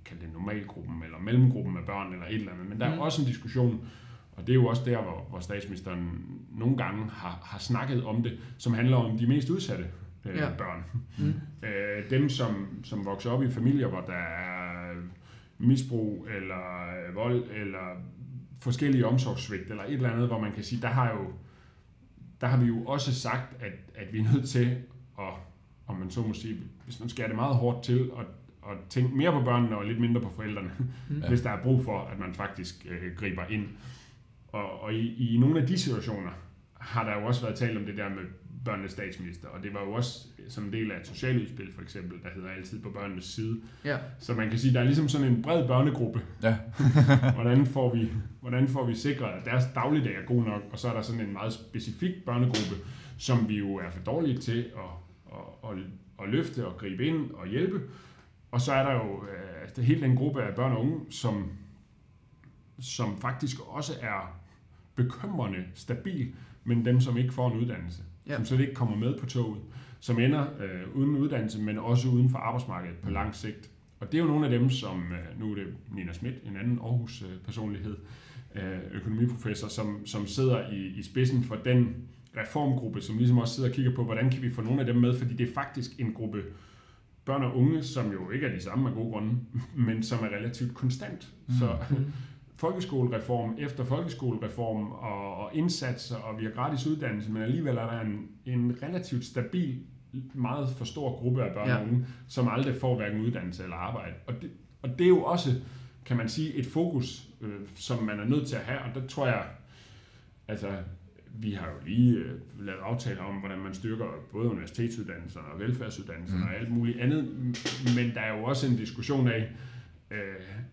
kalde det, normalgruppen, eller mellemgruppen af børn, eller et eller andet, men der er Mm. også en diskussion, og det er jo også der, hvor, hvor statsministeren nogle gange har, har snakket om det, som handler om de mest udsatte øh, Ja. børn. Mm. <laughs> Øh, dem, som, som vokser op i familier, hvor der er misbrug, eller øh, vold, eller forskellige omsorgssvigt, eller et eller andet, hvor man kan sige, der har jo der har vi jo også sagt, at, at vi er nødt til at, om man så må sige, hvis man skærer det meget hårdt til, at, at tænke mere på børnene og lidt mindre på forældrene, Mm. <laughs> hvis der er brug for, at man faktisk øh, griber ind. Og, og i, i nogle af de situationer har der jo også været talt om det der med børnenes statsminister, og det var jo også som en del af et socialudspil for eksempel, der hedder altid på børnenes side. Ja. Så man kan sige, der er ligesom sådan en bred børnegruppe. Ja. <laughs> hvordan, får vi, hvordan får vi sikret, at deres dagligdag er god nok, og så er der sådan en meget specifik børnegruppe, som vi jo er for dårlige til at, at, at, at løfte og gribe ind og hjælpe. Og så er der jo øh, altså, hele den gruppe af børn og unge, som, som faktisk også er bekymrende stabil, men dem, som ikke får en uddannelse, Ja. som slet ikke kommer med på toget, som ender øh, uden uddannelse, men også uden for arbejdsmarkedet på lang sigt. Og det er jo nogle af dem, som, øh, nu er det Nina Schmidt, en anden Aarhus-personlighed, øh, økonomiprofessor, som, som sidder i, i spidsen for den reformgruppe, som ligesom også sidder og kigger på, hvordan kan vi få nogle af dem med, fordi det er faktisk en gruppe børn og unge, som jo ikke er de samme af gode grunde, <laughs> men som er relativt konstant. Mm. Så Mm. folkeskolereform efter folkeskolereform og, og indsatser, og vi har gratis uddannelse, men alligevel er der en, en relativt stabil, meget for stor gruppe af børn Ja. og unge, som aldrig får hverken uddannelse eller arbejde. Og det, og det er jo også, kan man sige, et fokus, øh, som man er nødt til at have, og der tror jeg, altså, vi har jo lige øh, lavet aftaler om, hvordan man styrker både universitetsuddannelserne og velfærdsuddannelserne Mm. mm. og alt muligt andet, men der er jo også en diskussion af, øh,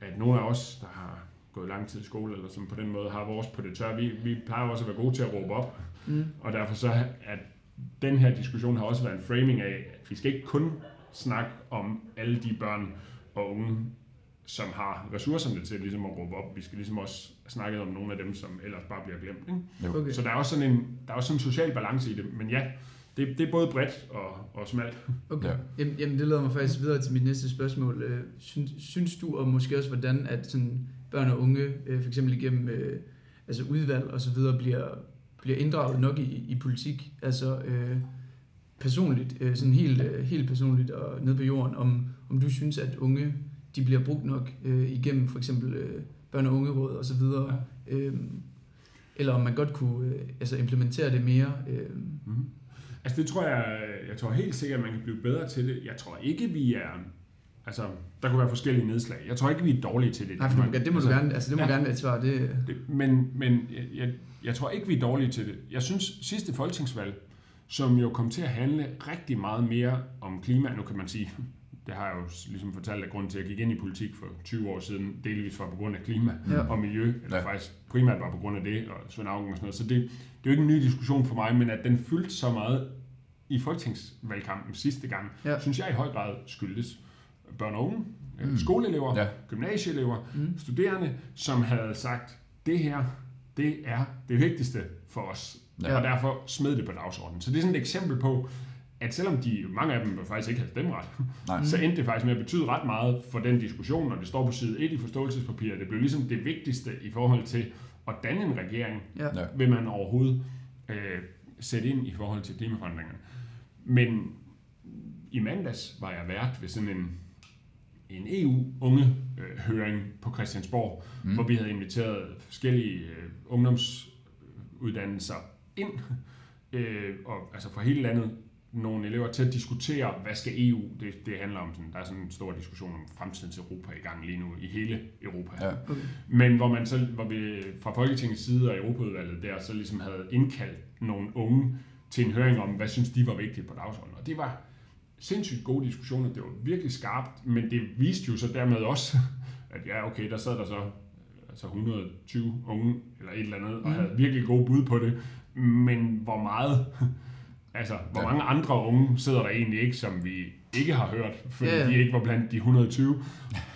at nogle af os, der har gået lang tid i skole, eller som på den måde har vores på det tør, vi, vi plejer også at være gode til at råbe op, Mm. og derfor så at den her diskussion har også været en framing af, at vi skal ikke kun snakke om alle de børn og unge, som har ressourcerne til ligesom at råbe op. Vi skal ligesom også snakke om nogle af dem, som ellers bare bliver glemt. Ikke? Okay. Så der er også sådan en, der er også sådan en social balance i det. Men ja, det, det er både bredt og, og smalt. Okay. Ja. Ja. Jamen, jamen, det leder mig faktisk videre til mit næste spørgsmål. Øh, Synes, synes du, og måske også hvordan, at sådan børn og unge, øh, for eksempel igennem øh, altså udvalg og så videre, bliver, bliver inddraget nok i, i politik? Altså øh, personligt, øh, sådan helt, øh, helt personligt og ned på jorden, om, om du synes, at unge, de bliver brugt nok øh, igennem for eksempel øh, børn- og ungeråd videre, ja. øh, eller om man godt kunne øh, altså implementere det mere. Øh, Mm-hmm. Altså det tror jeg, jeg tror helt sikkert, at man kan blive bedre til det. Jeg tror ikke, vi er, altså der kunne være forskellige nedslag. Jeg tror ikke, vi er dårlige til det. nej, for det, det må altså, du gerne, altså det må ja. gerne være et svar. Det, Det, men men jeg, jeg, jeg tror ikke, vi er dårlige til det. Jeg synes, sidste folketingsvalg, som jo kom til at handle rigtig meget mere om klima, nu kan man sige, det har jeg jo ligesom fortalt, at grunden til, at jeg gik ind i politik for 20 år siden, delvis var på grund af klima Ja. og miljø, eller Ja. faktisk primært var på grund af det, og Svend Augen og sådan noget. Så det, det er jo ikke en ny diskussion for mig, men at den fyldte så meget i folketingsvalgkampen sidste gang, Ja. synes jeg i høj grad skyldes børn og unge, Mm. mm. skoleelever, Ja. gymnasieelever, mm. studerende, som havde sagt, det her, det er det vigtigste for os. Ja. Og derfor smed det på dagsordenen. Så det er sådan et eksempel på, at selvom de, mange af dem faktisk ikke havde stemmeret, Nej. så endte det faktisk med at betyde ret meget for den diskussion, og det står på side 1 i forståelsespapiret. Det blev ligesom det vigtigste i forhold til at danne en regering, Ja. Vil man overhovedet øh, sætte ind i forhold til klimaforandringerne. Men i mandags var jeg vært ved sådan en, en EU-unge-høring på Christiansborg, mm. hvor vi havde inviteret forskellige øh, ungdomsuddannelser ind, øh, og, altså fra hele landet, nogle elever til at diskutere, hvad skal EU, det, det handler om, sådan, der er sådan en stor diskussion om fremtidens Europa i gang lige nu i hele Europa. Ja. Okay. Men hvor man så, hvor vi fra Folketingets side og Europaudvalget der, så ligesom havde indkaldt nogle unge til en høring om, hvad synes de var vigtigt på dagsordenen. Og det var sindssygt gode diskussioner, det var virkelig skarpt, men det viste jo så dermed også, <laughs> at ja, okay, der sad der så altså 120 unge eller et eller andet, og Mm. havde virkelig gode bud på det, men hvor meget Altså, hvor Ja. mange andre unge sidder der egentlig ikke, som vi ikke har hørt, fordi Ja, ja. de ikke var blandt de 120.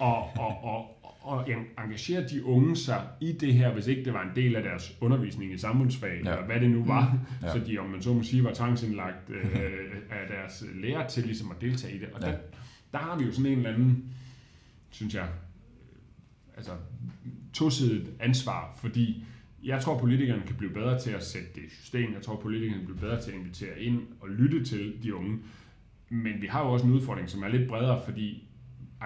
Og, og, og, og engagerer de unge sig i det her, hvis ikke det var en del af deres undervisning i samfundsfag, Ja. eller hvad det nu var, Ja. ja. så de, om man så må sige, var tvangsindlagt øh, <laughs> af deres lærer til ligesom at deltage i det. Og ja. der, der har vi jo sådan en eller anden, synes jeg, altså tosidigt ansvar, fordi jeg tror, politikerne kan blive bedre til at sætte det i system. Jeg tror, politikerne kan blive bedre til at invitere ind og lytte til de unge. Men vi har jo også en udfordring, som er lidt bredere, fordi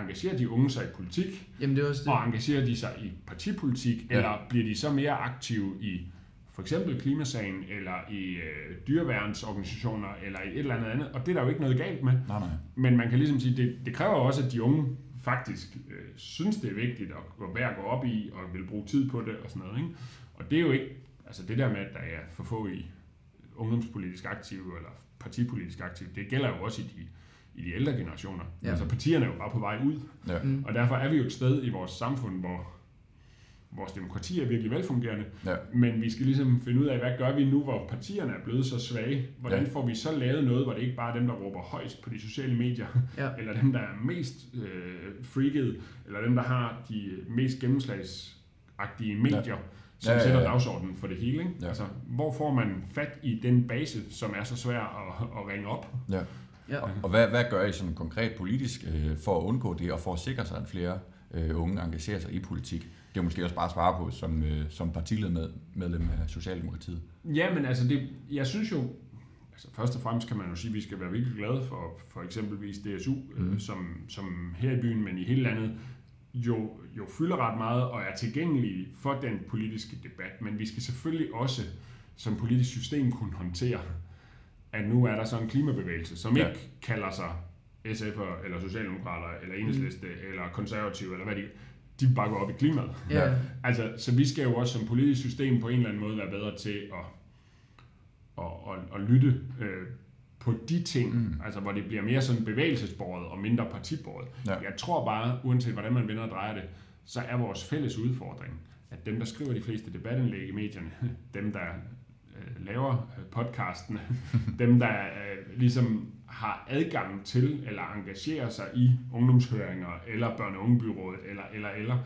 engagerer de unge sig i politik, Jamen det er også det. og engagerer de sig i partipolitik, Ja. eller bliver de så mere aktive i for eksempel klimasagen, eller i øh, dyreværnsorganisationer, eller i et eller andet andet. Og det er der jo ikke noget galt med. Nej, nej. Men man kan ligesom sige, det, det kræver også, at de unge faktisk øh, synes, det er vigtigt at, at være at gå op i, og vil bruge tid på det og sådan noget. Ikke? Og det er jo ikke, altså det der med, at der er for få i ungdomspolitisk aktive, eller partipolitisk aktive, det gælder jo også i de, i de ældre generationer. Ja. Altså partierne er jo bare på vej ud, Ja. Mm. og derfor er vi jo et sted i vores samfund, hvor vores demokrati er virkelig velfungerende, Ja. men vi skal ligesom finde ud af, hvad gør vi nu, hvor partierne er blevet så svage? Hvordan Ja. får vi så lavet noget, hvor det ikke bare er dem, der råber højst på de sociale medier, Ja. <laughs> eller dem, der er mest øh, freaked, eller dem, der har de mest gennemslagsagtige medier, ja. Som Ja, ja, ja. sætter dagsordenen for det hele. Ikke? Ja. Altså, hvor får man fat i den base, som er så svær at, at ringe op? Ja. Ja. Og, og hvad, hvad gør I sådan konkret politisk øh, for at undgå det, og for at sikre sig, at flere øh, unge engagerer sig i politik? Det er måske også bare at svare på som, øh, som partiledermedlem af Socialdemokratiet. Ja, men altså, det, jeg synes jo, altså først og fremmest kan man jo sige, at vi skal være virkelig glade for for eksempelvis DSU, mm. Mhm. øh, som, som her i byen, men i hele landet, jo, jo fylder ret meget og er tilgængelige for den politiske debat. Men vi skal selvfølgelig også som politisk system kunne håndtere, at nu er der så en klimabevægelse, som Ja. ikke kalder sig SF'er, eller Socialdemokrater, eller Enhedsliste, mm. eller konservative, eller hvad de de bare går op i klimaet. Ja. <laughs> Altså, så vi skal jo også som politisk system på en eller anden måde være bedre til at, at, at, at lytte øh, på de ting, Mm. altså hvor det bliver mere sådan bevægelsesbordet og mindre partibordet. Ja. Jeg tror bare, uanset hvordan man vender og drejer det, så er vores fælles udfordring, at dem, der skriver de fleste debatindlæg i medierne, <laughs> dem, der øh, laver øh, podcasten, <laughs> dem, der øh, ligesom har adgang til eller engagerer sig i ungdomshøringer eller børne- og ungebyrådet eller, eller, eller,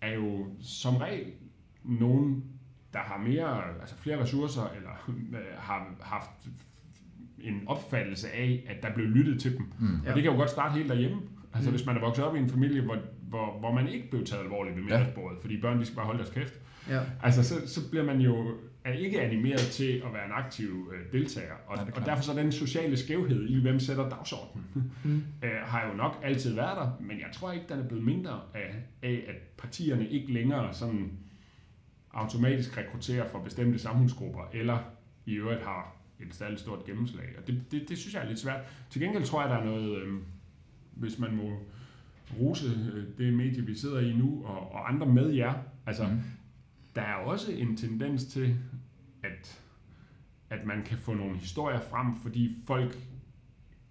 er jo som regel nogen, der har mere, altså flere ressourcer eller <laughs> øh, har haft en opfattelse af, at der blev lyttet til dem. Mm. Ja. Ja. Og det kan jo godt starte helt derhjemme. Altså Mm. hvis man er vokset op i en familie, hvor, hvor, hvor man ikke blev taget alvorligt ved Ja. middagsbordet, fordi børn de skal bare holde deres kæft. Ja. Altså så, så bliver man jo er ikke animeret til at være en aktiv øh, deltager. Og, er og derfor så den sociale skævhed i, hvem sætter dagsordenen, <laughs> Mm. øh, har jo nok altid været der, men jeg tror ikke, den er blevet mindre af, af at partierne ikke længere sådan automatisk rekrutterer fra bestemte samfundsgrupper, eller i øvrigt har et særligt stort gennemslag. Og det, det, det synes jeg er lidt svært. Til gengæld tror jeg, der er noget, øh, hvis man må rose øh, det medie, vi sidder i nu, og, og andre med jer. Altså, Mm. der er også en tendens til, at, at man kan få nogle historier frem, fordi folk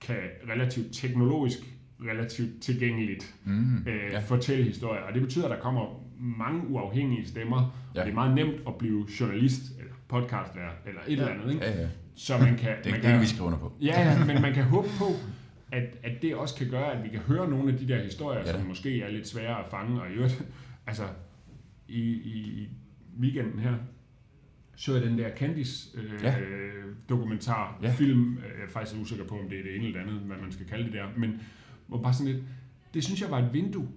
kan relativt teknologisk, relativt tilgængeligt Mm. øh, Ja. fortælle historier. Og det betyder, at der kommer mange uafhængige stemmer, ja. Og det er meget nemt at blive journalist, eller podcastvært, eller et Ja. eller andet. Ikke? Ja, ja. Så man kan, Det, man det kan kan vi skrive under på. Ja, ja, men man kan <laughs> håbe på, at, at det også kan gøre, at vi kan høre nogle af de der historier, Ja som måske er lidt svære at fange. Og i øvrigt, <laughs> altså, i, i weekenden her, så jeg den der Candice øh, Ja. ja. film. Øh, Jeg er faktisk usikker på, om det er det ene eller det andet, hvad man skal kalde det der. Men hvor bare sådan lidt, det synes jeg var et vindue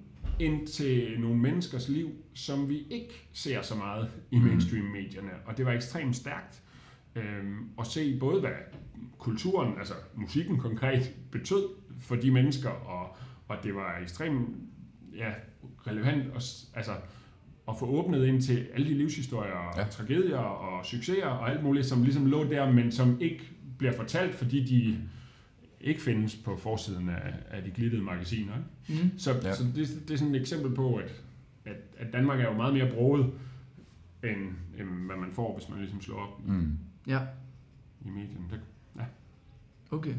ind til nogle menneskers liv, som vi ikke ser så meget i Mm. mainstream-medierne. Og det var ekstremt stærkt øhm, at se både, hvad kulturen, altså musikken konkret, betød for de mennesker, og, og det var ekstremt ja, relevant at, s- altså, at få åbnet ind til alle de livshistorier, og Ja. ja. tragedier og succeser og alt muligt, som ligesom lå der, men som ikke bliver fortalt, fordi de ikke findes på forsiden af, af de glittede magasiner. Ikke? Mm. Så, Ja. ja. så det, det er sådan et eksempel på, at, at, at Danmark er jo meget mere broget, end, end hvad man får, hvis man ligesom slår op Mm. Ja, i medierne. Det, okay.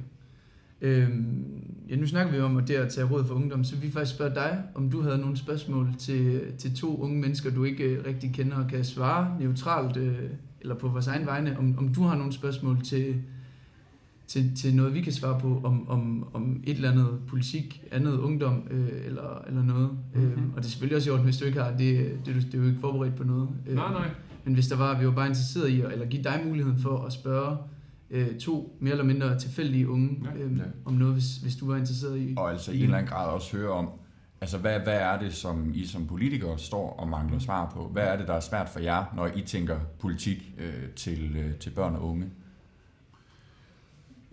Øhm, ja, nu snakker vi om at det at tage råd for ungdom, så vi faktisk spørge dig, om du havde nogle spørgsmål til, til to unge mennesker, du ikke øh, rigtig kender og kan svare neutralt, øh, eller på vores egen vegne, om, om du har nogle spørgsmål til, til, til noget, vi kan svare på om, om, om et eller andet politik, andet ungdom øh, eller, eller noget. Mm-hmm. Øhm, og det er selvfølgelig også i orden, hvis du ikke har det, det, det, det er jo ikke forberedt på noget. Øh, Nej, nej. Men hvis der var, vi var bare interesseret i, at, eller give dig muligheden for at spørge øh, to mere eller mindre tilfældige unge Ja. øh, Ja. om noget, hvis, hvis du var interesseret i. Og altså i en eller anden grad også høre om, altså hvad, hvad er det, som I som politikere står og mangler svar på? Hvad er det, der er svært for jer, når I tænker politik øh, til, øh, til børn og unge?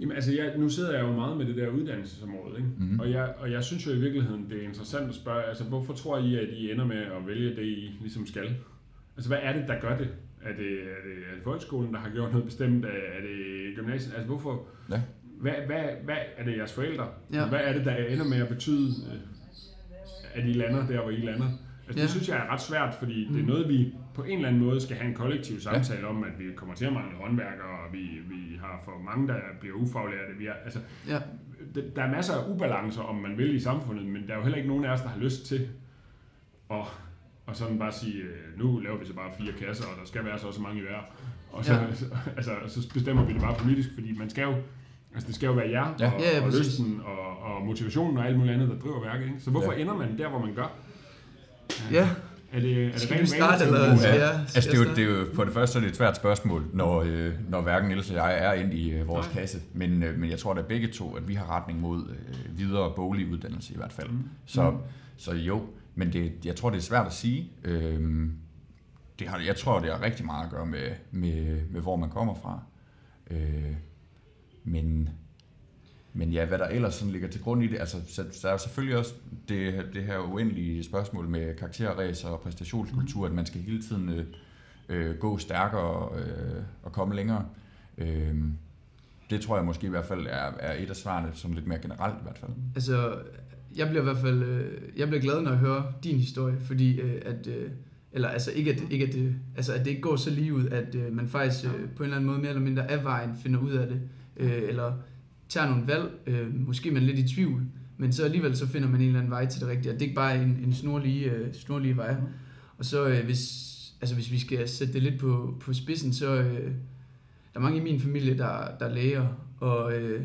Jamen, altså, jeg, nu sidder jeg jo meget med det der uddannelsesområde, ikke? Mhm. Mm. Og, jeg, og jeg synes jo i virkeligheden, det er interessant at spørge, altså, hvorfor tror I, at I ender med at vælge det, I ligesom skal? Altså, hvad er det, der gør det? Er det, er det, er det folkeskolen, der har gjort noget bestemt? Er, er det gymnasiet? Altså, hvorfor? Ja. Hvad, hvad, hvad er det jeres forældre? Ja. Hvad er det, der ender med at betyde, øh, at I lander der, hvor I lander? Altså, Ja. det synes jeg er ret svært, fordi det er Mm. noget, vi på en eller anden måde skal have en kollektiv samtale ja. om, at vi kommer til at mangle håndværkere, og vi, vi har for mange, der bliver ufaglærte. Vi er, altså, Ja, det- der er masser af ubalancer, om man vil i samfundet, men der er jo heller ikke nogen af os, der har lyst til at og sådan bare sige, øh, nu laver vi så bare fire kasser, og der skal være så og så mange i hver. Og så, Ja. <laughs> ja. altså, så bestemmer vi det bare politisk, fordi man skal jo, altså det skal jo være jer, Ja. og, Ja, ja, og lysten, og, og motivationen og alt muligt andet, der driver værket. Ikke? Så hvorfor Ja. ja. ender man der, hvor man gør? ja. Er det, er det Skal rent du starte, eller Ja. jeg? Altså det er, jo, det er jo, for det første er det et svært spørgsmål, når, øh, når hverken Niels og jeg er inde i øh, vores Nej. kasse. Men, øh, men jeg tror da begge to, at vi har retning mod øh, videre boglig uddannelse i hvert fald. Mm. Så, Mm. så jo, men det, jeg tror, det er svært at sige. Øhm, det har, jeg tror, det har rigtig meget at gøre med, med, med hvor man kommer fra. Øh, men, men ja, hvad der ellers sådan ligger til grund i det, altså så, så er der selvfølgelig også det, det her uendelige spørgsmål med karakterræs og præstationskultur, at man skal hele tiden øh, øh, gå stærkere øh, og komme længere. Øh, det tror jeg måske i hvert fald er, er et af svarene, sådan lidt mere generelt i hvert fald. Altså, jeg bliver i hvert fald øh, jeg bliver glad, når jeg hører din historie, fordi øh, at, øh, eller altså ikke at, ikke at, det, altså at det ikke går så lige ud, at øh, man faktisk øh, på en eller anden måde mere eller mindre af vejen finder ud af det, øh, eller tager nogle valg, øh, måske man er lidt i tvivl, men så alligevel så finder man en eller anden vej til det rigtige, og det er ikke bare en, en snorlige, øh, snorlige vej. Og så øh, hvis, altså hvis vi skal sætte det lidt på, på spidsen, så øh, der er mange i min familie, der, der er læger, og øh,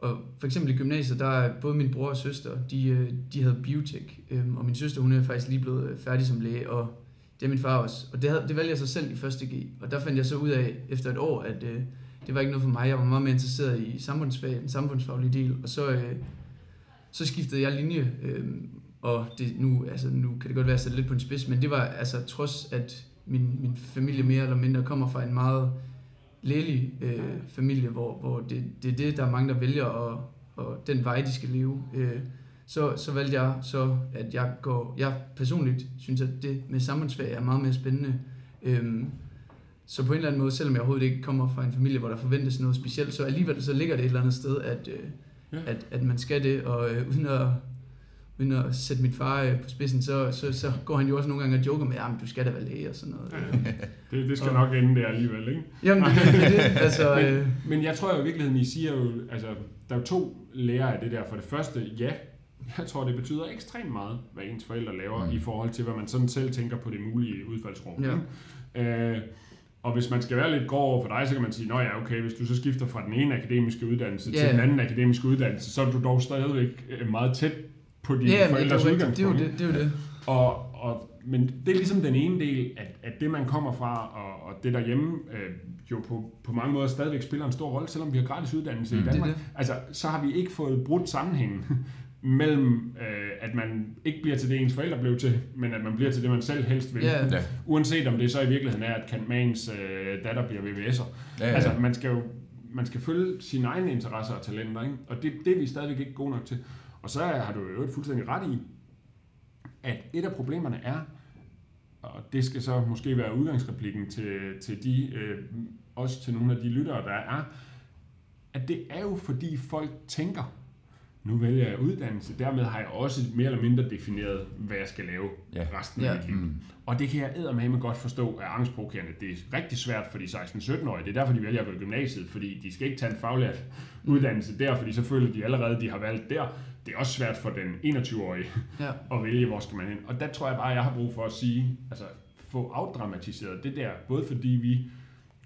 og for eksempel i gymnasiet, der er både min bror og søster, de, øh, de havde biotek, øhm, og min søster, hun er faktisk lige blevet øh, færdig som læge, og det er min far også. Og det, havde, det valgte jeg så selv i 1.G, og der fandt jeg så ud af efter et år, at øh, det var ikke noget for mig. Jeg var meget mere interesseret i samfundsfag, den samfundsfaglige del, og så, øh, så skiftede jeg linje, øh, og det, nu, altså, nu kan det godt være sat lidt på en spids, men det var altså trods, at min, min familie mere eller mindre kommer fra en meget lægelig øh, familie, hvor, hvor det, det er det, der er mange, der vælger, og, og den vej, de skal leve. Øh, så, så valgte jeg så, at jeg går, jeg personligt synes, at det med samfundsfag er meget mere spændende. Øhm, så på en eller anden måde, selvom jeg overhovedet ikke kommer fra en familie, hvor der forventes noget specielt, så alligevel så ligger det et eller andet sted, at, øh, Ja. at, at man skal det, og øh, uden at uden at sætte min far øh, på spidsen, så, så, så går han jo også nogle gange og joker med, at du skal da være læge og sådan noget. Ja. Det, det skal Og- nok ende der alligevel, ikke? Jamen, det, det, det, altså, Men- øh, Men jeg tror jo i virkeligheden, I siger jo, altså, der er jo to lærer af det der. For det første, ja, jeg tror, det betyder ekstremt meget, hvad ens forældre laver, Mm. i forhold til, hvad man sådan selv tænker på det mulige udfaldsrum. Ja. Øh, og hvis man skal være lidt grov over for dig, så kan man sige, at ja, okay, hvis du så skifter fra den ene akademiske uddannelse Ja. til den anden akademiske uddannelse, så er du dog stadigvæk øh, meget tæt på dine ja, det, forældres er jo rigtigt. det, er jo udgangspunkt. det, det er jo det. Og, og, men det er ligesom den ene del, at, at det man kommer fra, og, og det derhjemme, øh, jo på, på mange måder stadigvæk spiller en stor rolle, selvom vi har gratis uddannelse Mm. i Det Danmark. det. Altså, så har vi ikke fået brudt sammenhængen <laughs> mellem, øh, at man ikke bliver til det, ens forældre blev til, men at man bliver til det, man selv helst vil. Ja. Ja. Uanset om det så i virkeligheden er, at Kant Mans øh, datter bliver VVS'er. Ja, ja. Altså, man skal jo man skal følge sine egne interesser og talenter, ikke? og det, det er vi stadigvæk ikke gode nok til. Og så har du jo fuldstændig ret i, at et af problemerne er, og det skal så måske være udgangsreplikken til, til de, øh, også til nogle af de lyttere, der er, at det er jo fordi folk tænker, nu vælger jeg uddannelse, dermed har jeg også mere eller mindre defineret, hvad jeg skal lave Ja. resten Ja. af mit liv. Mm. Og det kan jeg eddermame godt forstå er angstprovokerende. Det er rigtig svært for de 16-17-årige. Det er derfor, de vælger at gå i gymnasiet, fordi de skal ikke tage en faglært uddannelse der, fordi så føler de allerede, de har valgt der. Det er også svært for den 21-årige Ja. <laughs> at vælge, hvor skal man hen. Og der tror jeg bare, jeg har brug for at sige, altså få afdramatiseret det der, både fordi vi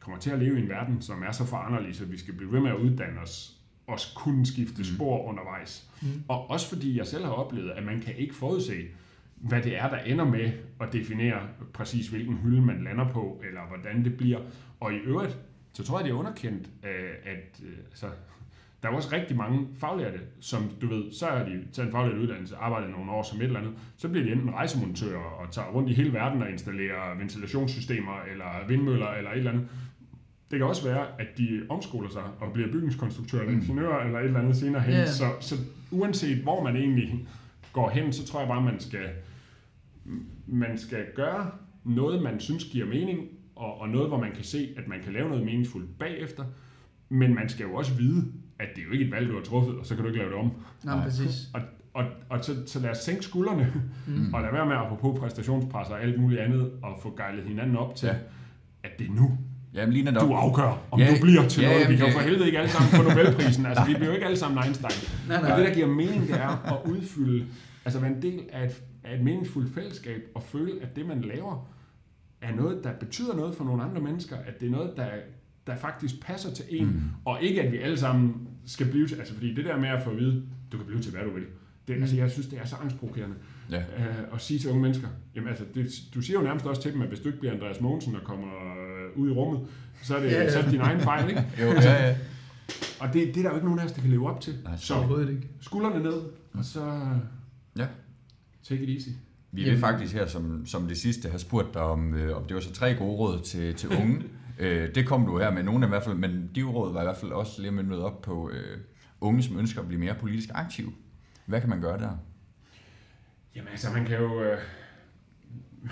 kommer til at leve i en verden, som er så foranderlig, så vi skal blive ved med at uddanne os, og kunne skifte spor undervejs. Mm. Og også fordi jeg selv har oplevet, at man kan ikke forudse, hvad det er, der ender med at definere præcis, hvilken hylde man lander på, eller hvordan det bliver. Og i øvrigt, så tror jeg, det er underkendt, øh, at øh, altså, der er jo også rigtig mange faglærte, som du ved, så er de taget en faglært uddannelse, arbejder nogle år som et eller andet, så bliver de enten rejsemontører og tager rundt i hele verden og installerer ventilationssystemer eller vindmøller eller et eller andet. Det kan også være, at de omskoler sig og bliver bygningskonstruktører eller Mm. ingeniører eller et eller andet senere hen. Ja. Så, så uanset hvor man egentlig går hen, så tror jeg bare, man skal, man skal gøre noget, man synes giver mening, og, og noget, hvor man kan se, at man kan lave noget meningsfuldt bagefter. Men man skal jo også vide, at det er jo ikke et valg, du har truffet, og så kan du ikke lave det om. Nej, Nej. præcis. Og, og, og så, så lad os sænke skuldrene, Mm. og lad være med apropos præstationspres og alt muligt andet, og få gejlet hinanden op til, Ja. at det er nu, Jamen lige netop. du afgør, om Ja, du bliver til ja, noget. Vi jamen, kan jo det- for helvede ikke alle sammen få Nobelprisen. <laughs> Altså, vi bliver jo ikke alle sammen Einstein. Nej, Men nej. det, der giver mening, det er at udfylde, altså være en del af et, af et meningsfuldt fællesskab, og føle, at det, man laver, er noget, der betyder noget for nogle andre mennesker, at det er noget, der, der faktisk passer til en, mm. og ikke at vi alle sammen skal blive til, altså fordi det der med at få at vide, du kan blive til, hvad du vil, det, Mm. altså jeg synes, det er så angstprovokerende Ja. øh, at sige til unge mennesker, jamen altså, det, du siger jo nærmest også til dem, at hvis du ikke bliver Andreas Mogensen og kommer øh, ud i rummet, så er det, Ja, ja. så er det din egen fejl, ikke? <laughs> Jo, ja, ja. Og det, det er der jo ikke nogen af os, der kan leve op til. Nej, så ikke. skuldrene ned, og så Ja. take it easy. Vi vil Jamen. faktisk her som, som det sidste have spurgt dig om, øh, om det var så tre gode råd til, til unge. <laughs> øh, det kom du her med, nogle af dem i hvert fald, men de råd var i hvert fald også lige mødt op på øh, unge, som ønsker at blive mere politisk aktive. Hvad kan man gøre der? Jamen altså, man kan jo... Øh,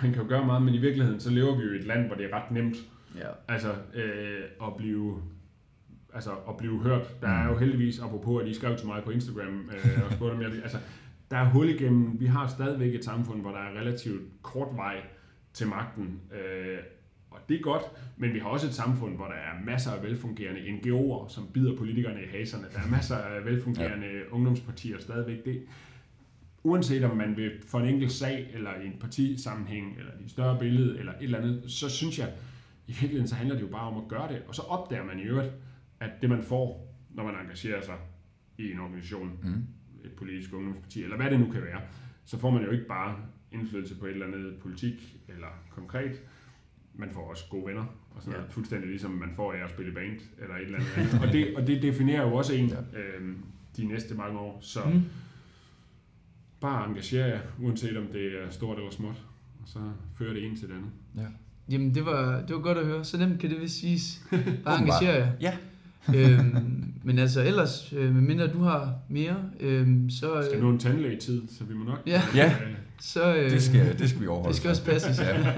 man kan jo gøre meget, men i virkeligheden, så lever vi jo i et land, hvor det er ret nemt Ja. altså, øh, at blive altså at blive hørt. Der er jo heldigvis, apropos at I skrev til mig på Instagram øh, og spurgte om jeg, altså, der er hul igennem, vi har stadigvæk et samfund, hvor der er relativt kort vej til magten, øh, og det er godt, men vi har også et samfund, hvor der er masser af velfungerende NGO'er, som bider politikerne i haserne. Der er masser af velfungerende ja. ungdomspartier stadigvæk. Det, uanset om man vil for en enkelt sag, eller i en partisammenhæng, eller i et større billede, eller et eller andet, så synes jeg, i virkeligheden så handler det jo bare om at gøre det, og så opdager man i øvrigt, at det man får, når man engagerer sig i en organisation, Mm. et politisk ungdomsparti, eller hvad det nu kan være, så får man jo ikke bare indflydelse på et eller andet politik eller konkret, man får også gode venner, og sådan Ja. noget, fuldstændig ligesom man får af at spille band, eller et eller andet. <laughs> Og det, og det definerer jo også en Ja. øhm, de næste mange år, så Mm. bare engagere jer, uanset om det er stort eller småt, og så fører det en til det andet. Ja. Jamen, det var, det var godt at høre. Så nemt kan det vist siges. <laughs> Bare engagere jer. Ja. <laughs> øhm, men altså ellers, øh, medmindre du har mere, øhm, så, Vi skal øh, nå en tandlægetid, så vi må nok... Ja. Ja. øh, så, øh, Det skal, det skal vi overholde. det skal også passes. Ja.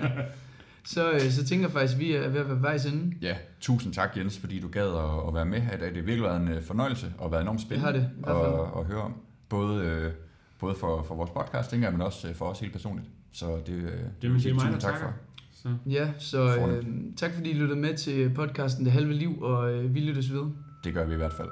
Så, øh, så tænker jeg faktisk, at vi er ved at være vejs ende. ja, tusind tak Jens, fordi du gad at, at være med her i dag. Det har virkelig været en øh, fornøjelse og været enormt spændende Det har det, at, at høre om. Både, øh, både for, for vores podcast, tænker jeg, men også for os helt personligt. Så det, øh, det vil Jamen, det er mig, tusind der tak takker. for. Så. Ja, så øh, tak fordi I lyttede med til podcasten Det Halve Liv, og øh, vi lyttes ved. Det gør vi i hvert fald.